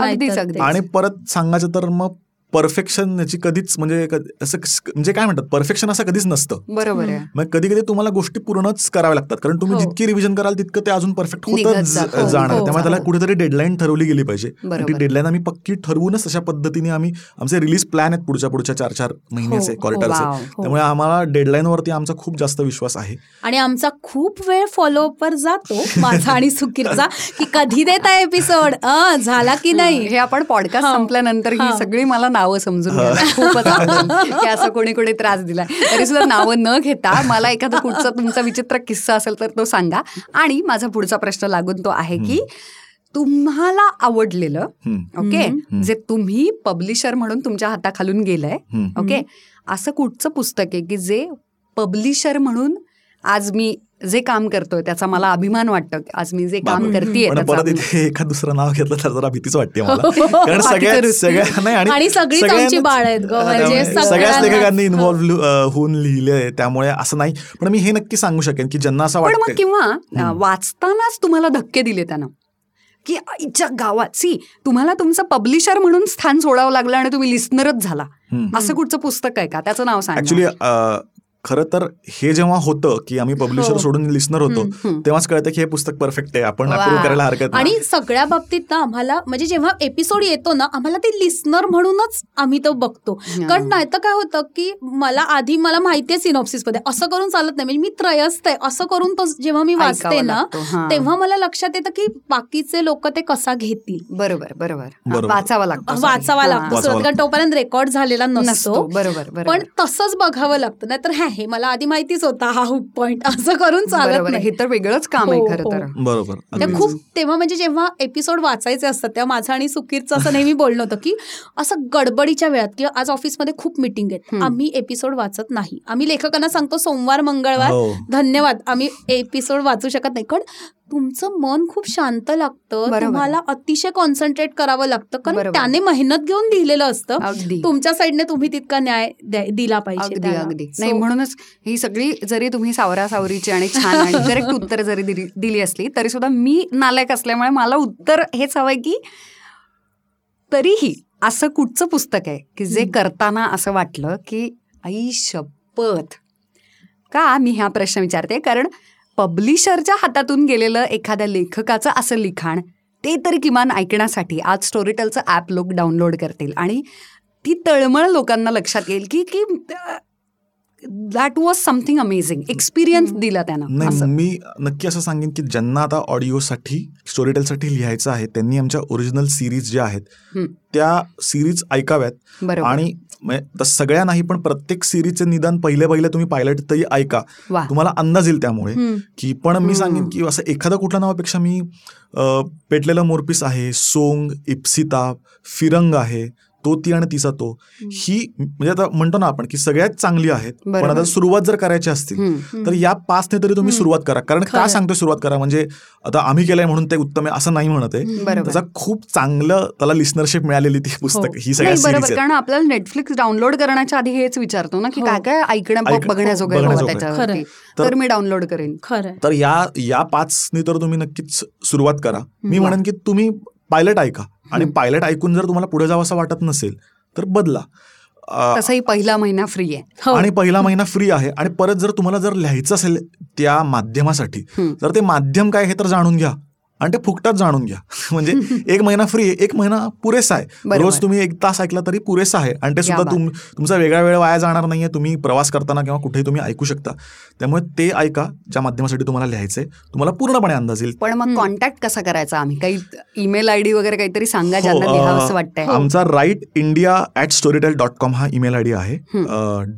आणि परत सांगायचं तर मग परफेक्शन याची कधीच म्हणजे असं म्हणजे काय म्हणतात परफेक्शन असं कधीच नसतं बरोबर आहे मग कधी कधी तुम्हाला गोष्टी पूर्णच कराव्या लागतात कारण तुम्ही हो. जितकी रिव्हिजन कराल तितकं ते अजून परफेक्ट होतं जातं. जाणार हो, त्यामुळे त्याला हो. कुठेतरी डेडलाईन ठरवली गेली पाहिजे आणि ती. डेडलाईन आम्ही पक्की ठरवूनच तशा पद्धतीने आम्ही आमचे रिलीज प्लॅन आहेत पुढच्या पुढच्या चार चार महिन्याचे हो, क्वार्टरचे. हो. त्यामुळे आम्हाला डेडलाईनवरती आमचा खूप जास्त विश्वास आहे आणि आमचा खूप वेळ फॉलोअपवर जातो माझा आणि सुकीरचा की कधी देता एपिसोड झाला की नाही हे आपण पॉडकास्ट हा. संपल्यानंतर ही हा. सगळी मला नावं समजून खूपच की असं कोणी कोणी त्रास दिलाय. तरी सुद्धा नावं न घेता मला एखादा पुढचा तुमचा विचित्र किस्सा असेल तर तो सांगा. आणि माझा पुढचा प्रश्न लागून तो आहे की तुम्हाला आवडलेलं ओके. जे तुम्ही पब्लिशर म्हणून तुमच्या हाताखालून गेलंय. ओके असं कुठचं पुस्तक आहे की जे पब्लिशर म्हणून आज मी जे काम करतोय त्याचा मला अभिमान वाटतं आज मी जे काम. इथे एखाद दुसरं नाव घेतलं तर जरा भीतीच वाटते मला. कारण बाकीचं सगळ्या रुच. सगळ्या नाही आणि बाळ आहेत म्हणजे सगळ्याच लेखकांनी इन्व्हॉल्व्ह होऊन लिहिले त्यामुळे असं नाही. पण मी हे नक्की सांगू शकेन की ज्यांना असं वाटतं किंवा वाचतानाच तुम्हाला धक्के दिले त्यानं. की आईच्या गावात सी तुम्हाला तुमचं पब्लिशर म्हणून स्थान सोडावं लागलं आणि तुम्ही लिस्नरच झाला. असं कुठचं पुस्तक आहे का? त्याचं नाव सांग खरं तर हे जेव्हा होतं की आम्ही पब्लिशर हो. सोडून लिस्नर होतो. तेव्हाच कळतं की हे पुस्तक परफेक्ट आहे आपण करायला हरकत नाही. आणि सगळ्या बाबतीत ना आम्हाला म्हणजे जेव्हा एपिसोड येतो ना आम्हाला ते लिस्नर म्हणूनच आम्ही तो बघतो. कारण नाही तर काय होतं की मला आधी मला माहिती आहे सिनॉप्सिसमध्ये असं करून चालत नाही. म्हणजे मी त्रयस्थ आहे. असं करून तो जेव्हा मी वाचते ना. तेव्हा मला लक्षात येतं की बाकीचे लोक ते कसा घेतील. बरोबर बरोबर. वाचावा लागतो वाचावा. लागतो. कारण तोपर्यंत रेकॉर्ड झालेला नसतो. नसतो. बरोबर बरोबर. पण तसंच बघावं लागतं. नाहीतर नाही हे मला आधी माहितीच होता हा हुक पॉइंट असं करून चालत बरोबर आहे. नाही हे तर वेगळंच काम आहे हो, खरं हो. तर बरोबर. खूप तेव्हा म्हणजे जेव्हा एपिसोड वाचायचे असतात तेव्हा माझं आणि सुकीरचं असं नेहमी बोलणं होतं की असं गडबडीच्या वेळात किंवा आज ऑफिसमध्ये खूप मिटिंग आहेत. आम्ही एपिसोड वाचत नाही आम्ही लेखकांना सांगतो सोमवार मंगळवार हो. धन्यवाद आम्ही एपिसोड वाचू शकत नाही कारण तुमचं मन खूप शांत लागतं. तुम्हाला अतिशय कॉन्सन्ट्रेट करावं लागतं. कारण. त्याने मेहनत घेऊन लिहिलेलं असतं. तुमच्या साईडने तुम्ही तितका न्याय दिला पाहिजे अगदी नाही म्हणूनच ही सगळी जरी तुम्ही सावरा सावरीची आणि छान करेक्ट उत्तर जरी दिली असली तरी सुद्धा मी नालायक असल्यामुळे मला उत्तर हेच हवंय की तरीही असं कुठचं पुस्तक आहे की जे. करताना असं वाटलं की आई शपथ. का मी हा प्रश्न विचारते? कारण पब्लिशरच्या हातातून गेलेलं एखाद्या लेखकाचं असं लिखाण ते तरी किमान ऐकण्यासाठी आज स्टोरीटेलचं ॲप लोक डाउनलोड करतील. आणि ती तळमळ लोकांना लक्षात येईल की की that was something amazing experience. दिला त्यानं. मी नक्की असं सांगेन की ज्यांना आता ऑडिओसाठी स्टोरीटेलसाठी लिहायचं आहे त्यांनी आमच्या ओरिजिनल सिरीज ज्या आहेत. त्या सिरीज ऐकाव्यात. आणि सगळ्या नाही पण प्रत्येक सिरीजचे निदान पहिले पहिले तुम्ही पायलट तरी ऐका. तुम्हाला अंदाज येईल त्यामुळे. की पण मी. सांगेन की असं एखादा कुठल्या नावापेक्षा मी पेटलेलं मोरपीस आहे. सोंग इप्सिता फिरंग आहे. तो ती आणि तिचा तो ही म्हणजे आता म्हणतो ना आपण की सगळ्यात चांगली आहेत पण. आता सुरुवात जर करायची असतील. तर या पाचने तरी तुम्ही. सुरुवात करा कारण का खरं. सांगतोय सुरुवात करा म्हणजे आता आम्ही केलंय म्हणून ते उत्तम आहे असं नाही म्हणत आहे त्याचा खूप चांगलं त्याला लिस्नरशिप मिळालेली ती पुस्तक हो. ही सगळ्या नाही बरोबर सिरीज कारण आपल्याला नेटफ्लिक्स डाउनलोड करण्याच्या आधी हेच विचारतो ना की हो. काय काय ऐकण्या ऐक- बघण्याजोगं. तर मी डाउनलोड करेन खरं तर या या पाचनी तर तुम्ही नक्कीच सुरुवात करा मी. म्हणेन की तुम्ही पायलट ऐका आणि. पायलट ऐकून जर तुम्हाला पुढे जावं असं वाटत नसेल तर बदला. तसंही पहिला महिना फ्री आहे. हो. आणि पहिला महिना फ्री आहे. आणि परत जर तुम्हाला जर लिहायचं असेल त्या माध्यमासाठी. तर ते माध्यम काय हे तर जाणून घ्या. आणि ते फुकटात जाणून घ्या. म्हणजे एक महिना फ्री आहे एक महिना पुरेसा आहे. रोज तुम्ही एक तास ऐकला तरी पुरेसा आहे. आणि ते सुद्धा. तुम तुमचा वेगळा वेळ वाया जाणार नाहीये. तुम्ही प्रवास करताना किंवा कुठेही तुम्ही ऐकू शकता. त्यामुळे ते ऐका ज्या माध्यमासाठी तुम्हाला लिहायचंय. तुम्हाला पूर्णपणे अंदाज येईल. पण मग. कॉन्टॅक्ट कसा करायचा आम्ही? काही ईमेल आयडी वगैरे काहीतरी सांगा ज्यांना हो, असं वाटतंय. आमचा write India at Storytel dot com हा ईमेल आय डी आहे.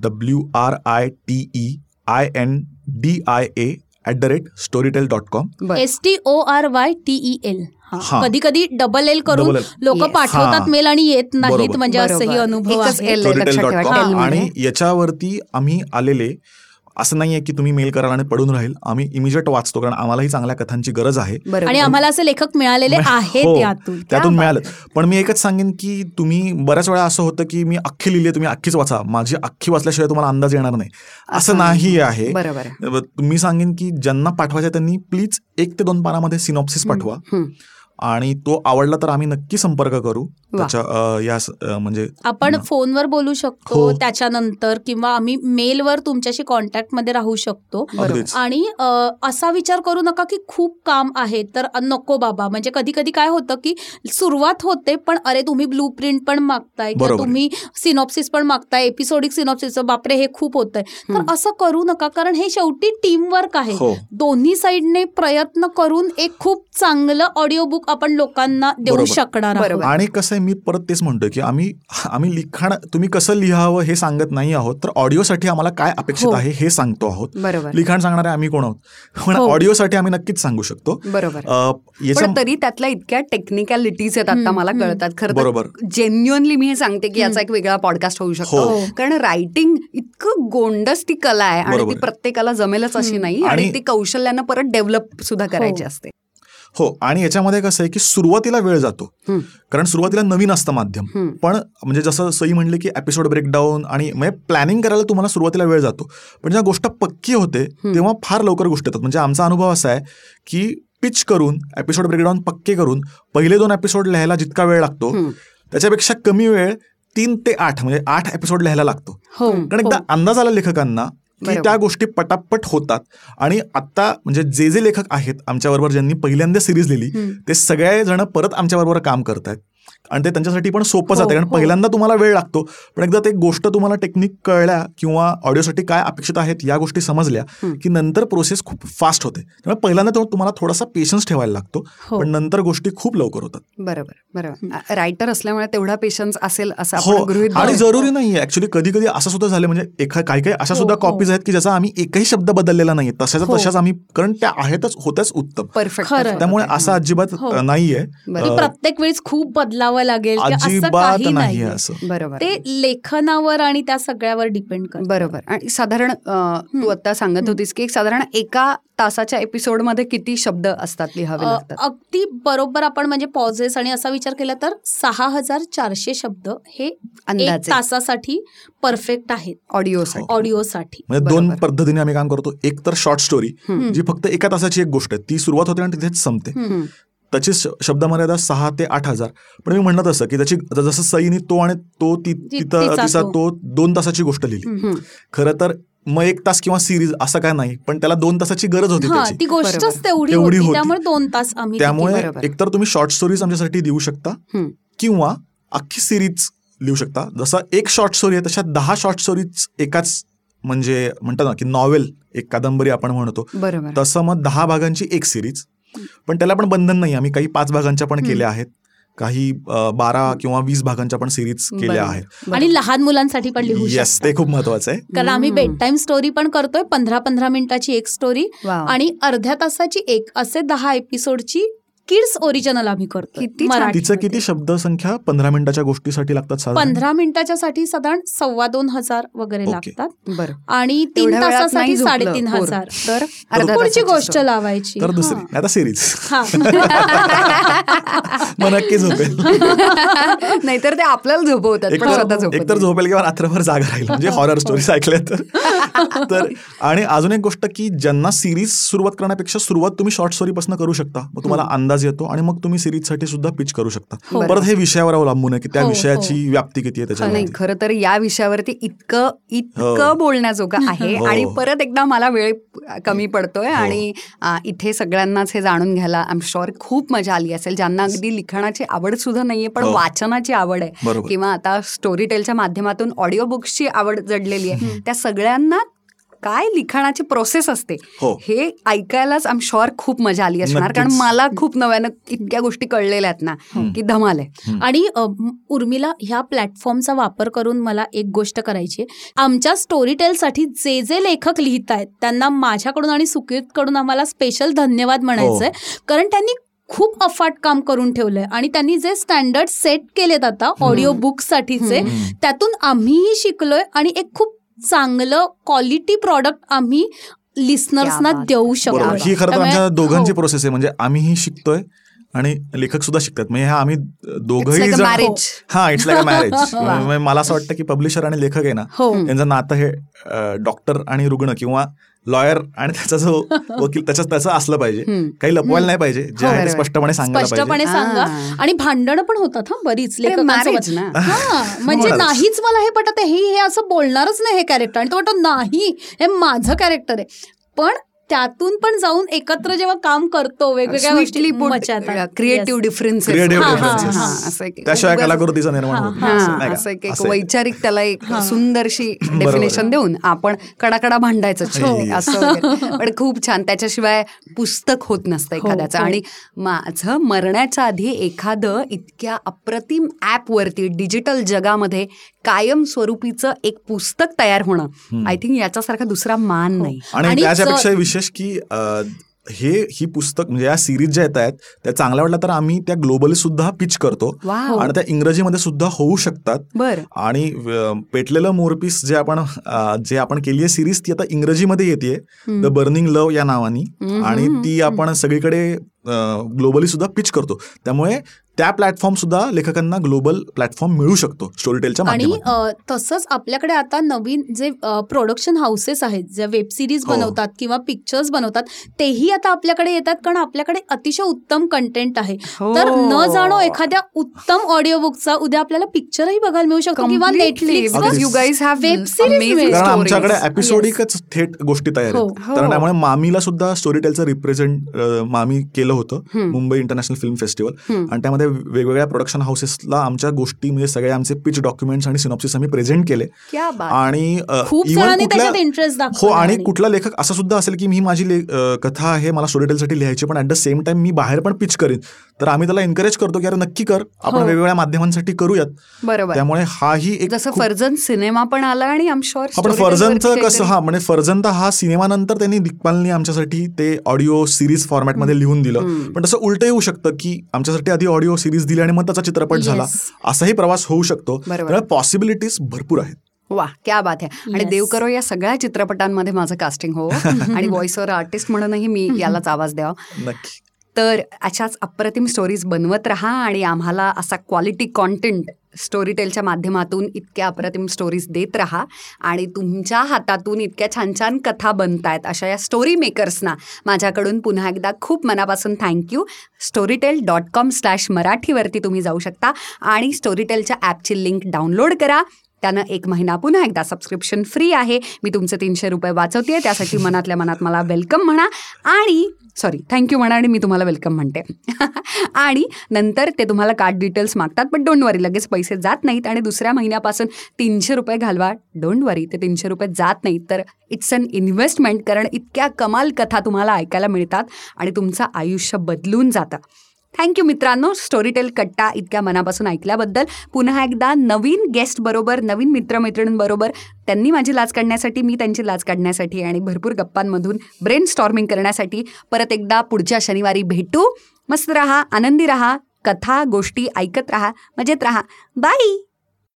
W R I T E I N D I A at the rate Storytel dot com. S T O R Y T E L हा. कधी कधी डबल एल करून Double L. लोक. पाठवतात. मेल आणि येत नाहीत. म्हणजे असंही. अनुभव टेल आणि. याच्यावरती आम्ही आलेले असं नाहीये की तुम्ही मेल कराल आणि पडून राहील. आम्ही इमिजिएट वाचतो कारण आम्हालाही चांगल्या कथांची गरज आहे. आणि आम्हाला असे लेखक मिळालेले आहेत हो, यातून. त्यातून मिळालं. पण मी एकच सांगेन की तुम्ही बऱ्याच वेळा असं होतं की मी अख्खी लिहिली तुम्ही अख्खीच वाचा. माझी अख्खी वाचल्याशिवाय तुम्हाला अंदाज येणार नाही. असं नाही आहे. बरोबर आहे. मी सांगेन की ज्यांना पाठवायचं आहे त्यांनी प्लीज एक ते दोन पानामध्ये सिनॉप्सिस पाठवा. आणि तो आवडला तर आम्ही नक्की संपर्क करू. त्याच्या या म्हणजे आपण फोनवर बोलू शकतो हो. त्याच्यानंतर किंवा आम्ही मेलवर तुमच्याशी कॉन्टॅक्टमध्ये राहू शकतो आणि असा विचार करू नका की खूप काम आहे तर नको बाबा म्हणजे कधी कधी काय होतं की सुरुवात होते पण अरे तुम्ही ब्लू प्रिंट पण मागताय किंवा. तुम्ही सिनॉप्सिस पण मागताय एपिसोडिक सिनॉप्सिस बापरे हे खूप होतंय तर हम्म. असं करू नका कारण हे शेवटी टीम वर्क आहे हो दोन्ही साईडने प्रयत्न करून एक खूप चांगलं ऑडिओ बुक आपण लोकांना देऊ. शकणार. आणि कसं आहे मी परत तेच म्हणतोय की आम्ही आम्ही लिखाण तुम्ही कसं लिहावं हे सांगत नाही आहोत तर ऑडिओसाठी आम्हाला काय अपेक्षित हो. आहे हे सांगतो आहोत बरोबर लिखाण सांगणारे आम्ही कोण आहोत पण हो. ऑडिओसाठी आम्ही नक्कीच सांगू शकतो बरोबर अ, याच्या पण तरी त्यातल्या इतक्या टेक्निकॅलिटीज आहेत आता मला. कळतात खरं बरोबर. जेन्युअनली मी हे सांगते की याचा एक वेगळा पॉडकास्ट होऊ शकतो हो. कारण रायटिंग इतकं गोंडस ती कला आहे आणि बरोबर ती. प्रत्येकाला जमेलच अशी. नाही आणि- ती कौशल्यानं परत डेव्हलप सुद्धा करायची असते हो आणि याच्यामध्ये कसं आहे की सुरुवातीला वेळ जातो. कारण सुरुवातीला नवीन असतं माध्यम. पण म्हणजे जसं सई म्हणली की एपिसोड ब्रेकडाऊन आणि म्हणजे प्लॅनिंग करायला तुम्हाला सुरुवातीला वेळ जातो पण जेव्हा गोष्ट पक्की होते. तेव्हा फार लवकर गोष्टी येतात म्हणजे आमचा अनुभव असा आहे की पिच करून एपिसोड ब्रेकडाऊन पक्के करून पहिले दोन एपिसोड लिहायला जितका वेळ लागतो. त्याच्यापेक्षा कमी वेळ तीन ते आठ म्हणजे आठ एपिसोड लिहायला लागतो हो कारण एकदा अंदाज आला लेखकांना की. त्या गोष्टी पटापट होतात आणि आता म्हणजे जे जे लेखक आहेत आमच्याबरोबर ज्यांनी पहिल्यांदा सिरीज लिहिली. ते सगळे जण परत आमच्याबरोबर काम करतायत आणि ते त्यांच्यासाठी पण सोपं हो, जाते कारण हो. पहिल्यांदा तुम्हाला वेळ लागतो पण एकदा ते गोष्ट तुम्हाला टेक्निक कळल्या किंवा ऑडिओसाठी काय अपेक्षित आहेत या गोष्टी समजल्या हं. की नंतर प्रोसेस खूप फास्ट होते त्यामुळे पहिल्यांदा तुम्हाला थोडासा पेशन्स ठेवायला लागतो हो. पण नंतर गोष्टी खूप लवकर होतात बरोबर बरोबर रायटर असल्यामुळे तेवढा पेशन्स असेल असं हो आणि. जरुरी नाहीये ऍक्च्युली कधी कधी असं सुद्धा झालं म्हणजे एखा काही काही अशा हो, सुद्धा हो. कॉपीज आहेत की ज्याचा आम्ही एकही शब्द बदललेला नाहीये तशाच हो. तशाच आम्ही कारण त्या आहेतच होत्याच उत्तम परफेक्ट. त्यामुळे असं अजिबात हो. नाहीये अ, प्रत्येक वेळेस खूप बदलावं लागेल की असं अजिबात काही नाही नाही असं. बरोबर. ते लेखनावर आणि त्या सगळ्यावर डिपेंड करत. बरोबर. आणि साधारण तू आता सांगत होतीस की साधारण एका तासाच्या एपिसोडमध्ये किती शब्द असतात लिहावे अगदी बरोबर आपण म्हणजे पॉझेस आणि असा विचार केला तर सहा हजार चारशे शब्द हे अंदाजे. तासासाठी परफेक्ट आहेत. ऑडिओसाठी ऑडिओसाठी म्हणजे दोन. पद्धतीने आम्ही काम करतो. एक तर शॉर्ट स्टोरी. जी फक्त एका तासाची एक गोष्ट आहे. ती सुरुवात होते आणि तिथेच संपते. त्याची शब्दमर्यादा सहा ते आठ हजार पण मी म्हणत असं की त्याची जसं सईनी तो आणि तो तिथं तिचा तो. दोन तासाची गोष्ट लिहिली. खरं तर मग एक तास किंवा सिरीज असं काय नाही पण त्याला दोन तासाची गरज होती हा ती गोष्टच. तेवढी होती. त्यामुळे दोन तास आम्ही त्यामुळे बरोबर. एकतर तुम्ही शॉर्ट स्टोरीज आमच्यासाठी देऊ शकता. किंवा अख्खी सिरीज लिहू शकता जसं एक शॉर्ट स्टोरी आहे तशा दहा शॉर्ट स्टोरीज एकाच म्हणजे म्हणतात ना की नॉवेल एक कादंबरी आपण म्हणतो तसं मग दहा भागांची एक सिरीज पण त्याला पण बंधन नाही आम्ही काही पाच भागांच्या पण केल्या आहेत काही बारा किंवा वीस भागांच्या पण सिरीज केल्या. आहेत. आणि लहान मुलांसाठी पण लिहू येस ते खूप महत्वाचं आहे कारण आम्ही. बेड टाईम स्टोरी पण करतोय पंधरा पंधरा मिनिटाची एक स्टोरी. आणि अर्ध्या तासाची एक असे दहा एपिसोडची किड्स ओरिजिनल आम्ही करतो. तिचं किती शब्दसंख्या पंधरा मिनिटाच्या गोष्टीसाठी लागतात साधारण? पंधरा मिनिटाच्या साठी साधारण सव्वा दोन हजार वगैरे. लागतात. बरं. आणि तीन तासासाठी साडेतीन. हजार. तर पुढची गोष्ट story. लावायची. तर दुसरी. आता सिरीज हा. नक्की झोपेल. नाहीतर ते आपल्याला झोपवतात पण स्वतः झोपत एकतर नाही. झोपेल किंवा रात्रभर जागा राहील. म्हणजे हॉरर स्टोरीज ऐकल्या तर. तर आणि अजून एक गोष्ट की ज्यांना सिरीज सुरुवात करण्यापेक्षा सुरुवात तुम्ही शॉर्ट स्टोरी पासून करू शकता. मग तुम्हाला अंदाज येतो आणि मग तुम्ही सिरीजसाठी सुद्धा पिच करू शकता. हो. परत हे विषयावर अवलंबून आहे की त्या हो, विषयाची व्याप्ती किती आहे नाही त्याच्यामध्ये खरं तर या विषयावरती इतकं इतकं हो. बोलण्याजोगं आहे हो. आणि परत एकदा मला वेळ कमी पडतोय आणि इथे सगळ्यांनाच हे जाणून घ्यायला आय एम शुअर खूप मजा आली असेल. ज्यांना अगदी लिखाणाची आवड सुद्धा नाहीये पण हो. वाचनाची आवड आहे किंवा आता स्टोरी टेलच्या माध्यमातून ऑडिओ बुक्सची आवड जडलेली आहे. त्या सगळ्यांना काय लिखाणाची प्रोसेस असते? हो. हे ऐकायलाच आम शुअर खूप मजा आली असणार. कारण मला खूप नव्यानं इतक्या गोष्टी कळलेल्या आहेत ना की धमाल आहे. आणि उर्मिला ह्या प्लॅटफॉर्मचा वापर करून मला एक गोष्ट करायची आहे. आमच्या स्टोरी टेलसाठी जे जे लेखक लिहित आहेत त्यांना माझ्याकडून आणि सुकितकडून आम्हाला स्पेशल धन्यवाद म्हणायचं आहे. कारण त्यांनी खूप अफाट काम करून ठेवलंय. आणि त्यांनी जे स्टँडर्ड सेट केलेत आता ऑडिओ बुकसाठीचे हम्म. त्यातून आम्हीही शिकलोय आणि एक खूप चांगलं क्वालिटी प्रॉडक्ट आम्ही लिस्नर्सना. देऊ शकतो ही खरं तर आमच्या दोघांची हो. प्रोसेस आहे म्हणजे आम्हीही शिकतोय आणि लेखक सुद्धा शिकतात म्हणजे ह्या आम्ही दोघंही like a जण marriage. हा इट्स लाईक अ मॅरेज. मला असं वाटतं की पब्लिशर आणि लेखक आहे ना हो त्यांचं नातं हे डॉक्टर आणि रुग्ण किंवा लॉयर आणि त्याचा जो वकील त्याचं त्याचं असलं पाहिजे. काही लपवायला नाही पाहिजे जे हो, आहे ते बरोबर. स्पष्टपणे सांगायला स्पष्टपणे सांगा हा. आणि भांडणं पण होतात हा बरीच. हा म्हणजे होणारच. नाहीच मला हे पटत आहे हे हे असं बोलणारच नाही हे कॅरेक्टर आणि तो म्हणतो नाही हे माझं कॅरेक्टर आहे पण त्यातून पण जाऊन एकत्र जेव्हा काम करतो वेगवेगळ्या गोष्टी. क्रिएटिव्ह हा. हा, एक- त्याशिवाय कलाकृतीचा निर्माण? असं एक. वैचारिक त्याला एक. सुंदरशी डेफिनेशन. देऊन आपण कडाकडा भांडायचं असं वगैरे. पण खूप छान त्याच्याशिवाय पुस्तक होत नसतं हो, एखाद्याचं हो. आणि माझं मरण्याच्या आधी एखादं इतक्या अप्रतिम ऍप वरती डिजिटल जगामध्ये कायम स्वरूपीचं एक पुस्तक तयार होणं. आय थिंक याच्यासारखा दुसरा मान हो. नाही. आणि त्याच्यापेक्षा विशेष की हे ही पुस्तक म्हणजे या सिरीज ज्या येत आहेत त्या चांगल्या वाटल्या तर आम्ही त्या ग्लोबली सुद्धा पिच करतो. वाव. आणि त्या इंग्रजीमध्ये सुद्धा होऊ शकतात. बर. आणि पेटलेलं मोरपीस जे आपण जे आपण केली आहे सिरीज ती आता इंग्रजीमध्ये येते द बर्निंग लव या नावानी. आणि ती आपण सगळीकडे ग्लोबली सुद्धा पिच करतो. त्यामुळे त्या प्लॅटफॉर्म सुद्धा लेखकांना ग्लोबल प्लॅटफॉर्म मिळू शकतो स्टोरीटेलच्या आणि तसंच आपल्याकडे आता नवीन जे प्रोडक्शन हाऊसेस आहेत जे वेब सिरीज हो. बनवतात किंवा पिक्चर्स बनवतात तेही आता आपल्याकडे येतात कारण आपल्याकडे अतिशय उत्तम कंटेंट आहे. हो. तर न जाणो एखाद्या उत्तम ऑडिओ बुकचा उद्या आपल्याला पिक्चरही बघायला मिळू शकतो किंवा नेटफ्लिक्स आमच्याकडे एपिसोडिकच थेट गोष्टी तयार हो. आहेत कारण त्यामुळे मामीला सुद्धा स्टोरीटेलचं रिप्रेझेंट मामी केलं होतं हम्म. Mumbai international film festival. आणि त्यामध्ये वेगवेगळ्या प्रोडक्शन हाऊसेसला आमच्या गोष्टी म्हणजे सगळे आमचे पिच डॉक्युमेंट्स आणि सिनॉप्सिस आम्ही प्रेझेंट केले. आणि त्याच्यात इंटरेस्ट हो आणि कुठला लेखक असं सुद्धा असेल की मी माझी कथा आहे मला स्टोरीटेलसाठी लिहायची पण ॲट द सेम टाइम मी बाहेर पण पिच करीन. तर आम्ही त्याला एनकरेज करतो की अरे नक्की कर. आपण हो. वेगवेगळ्या माध्यमांसाठी करूयात. बरोबर. त्यामुळे हाही एक जसं फर्जन सिनेमा पण आला आणि आपण फर्जनचं कसं हा म्हणजे फर्जन तर हा सिनेमानंतर त्यांनी दिग्पालनी आमच्यासाठी ते ऑडिओ सिरीज फॉर्मॅटमध्ये लिहून दिलं. हम्म. पण तसं उलटं येऊ शकतं की आमच्यासाठी आधी ऑडिओ सिरीज दिली आणि मग त्याचा चित्रपट झाला. असाही प्रवास होऊ शकतो. त्यामुळे पॉसिबिलिटीज भरपूर आहेत. वा क्या बात आहे आणि Yes. देव करो या सगळ्या चित्रपटांमध्ये माझं कास्टिंग हो. आणि व्हॉइस ओव्हर आर्टिस्ट म्हणूनही मी यालाच आवाज द्यावा. नक्की. तर अशाच अप्रतिम स्टोरीज बनवत राहा आणि आम्हाला असा क्वालिटी कॉन्टेंट स्टोरीटेलच्या माध्यमातून इतक्या अप्रतिम स्टोरीज देत राहा आणि तुमच्या हातातून इतक्या छान छान कथा बनतायत अशा या स्टोरी मेकर्सना माझ्याकडून पुन्हा एकदा खूप मनापासून thank you Storytel dot com slash मराठीवरती तुम्ही जाऊ शकता आणि स्टोरीटेलच्या ॲपची लिंक डाउनलोड करा. त्यानं एक महिना पुन्हा एकदा सबस्क्रिप्शन फ्री आहे. मी तुमचे तीनशे रुपये वाचवते त्यासाठी मनातल्या मनात मला वेलकम म्हणा. आणि सॉरी थँक्यू म्हणा आणि मी तुम्हाला वेलकम म्हणते. आणि नंतर ते तुम्हाला कार्ड डिटेल्स मागतात पण डोंट वरी लगेच पैसे जात नाहीत. आणि दुसऱ्या महिन्यापासून तीनशे रुपये घालवा. डोंट वरी ते तीनशे रुपये जात नाहीत. तर इट्स अन इन्व्हेस्टमेंट कारण इतक्या कमाल कथा तुम्हाला ऐकायला मिळतात आणि तुमचं आयुष्य बदलून जातं. थँक्यू मित्रांनो. स्टोरीटेल कट्टा इतक्या मनापासून ऐकल्याबद्दल पुन्हा एकदा नवीन गेस्टबरोबर नवीन मित्रमैत्रिणींबरोबर त्यांनी माझी लाज काढण्यासाठी मी त्यांची लाज काढण्यासाठी आणि भरपूर गप्पांमधून ब्रेन स्टॉर्मिंग करण्यासाठी परत एकदा पुढच्या शनिवारी भेटू. मस्त रहा आनंदी रहा कथा गोष्टी ऐकत रहा मजेत रहा. बाय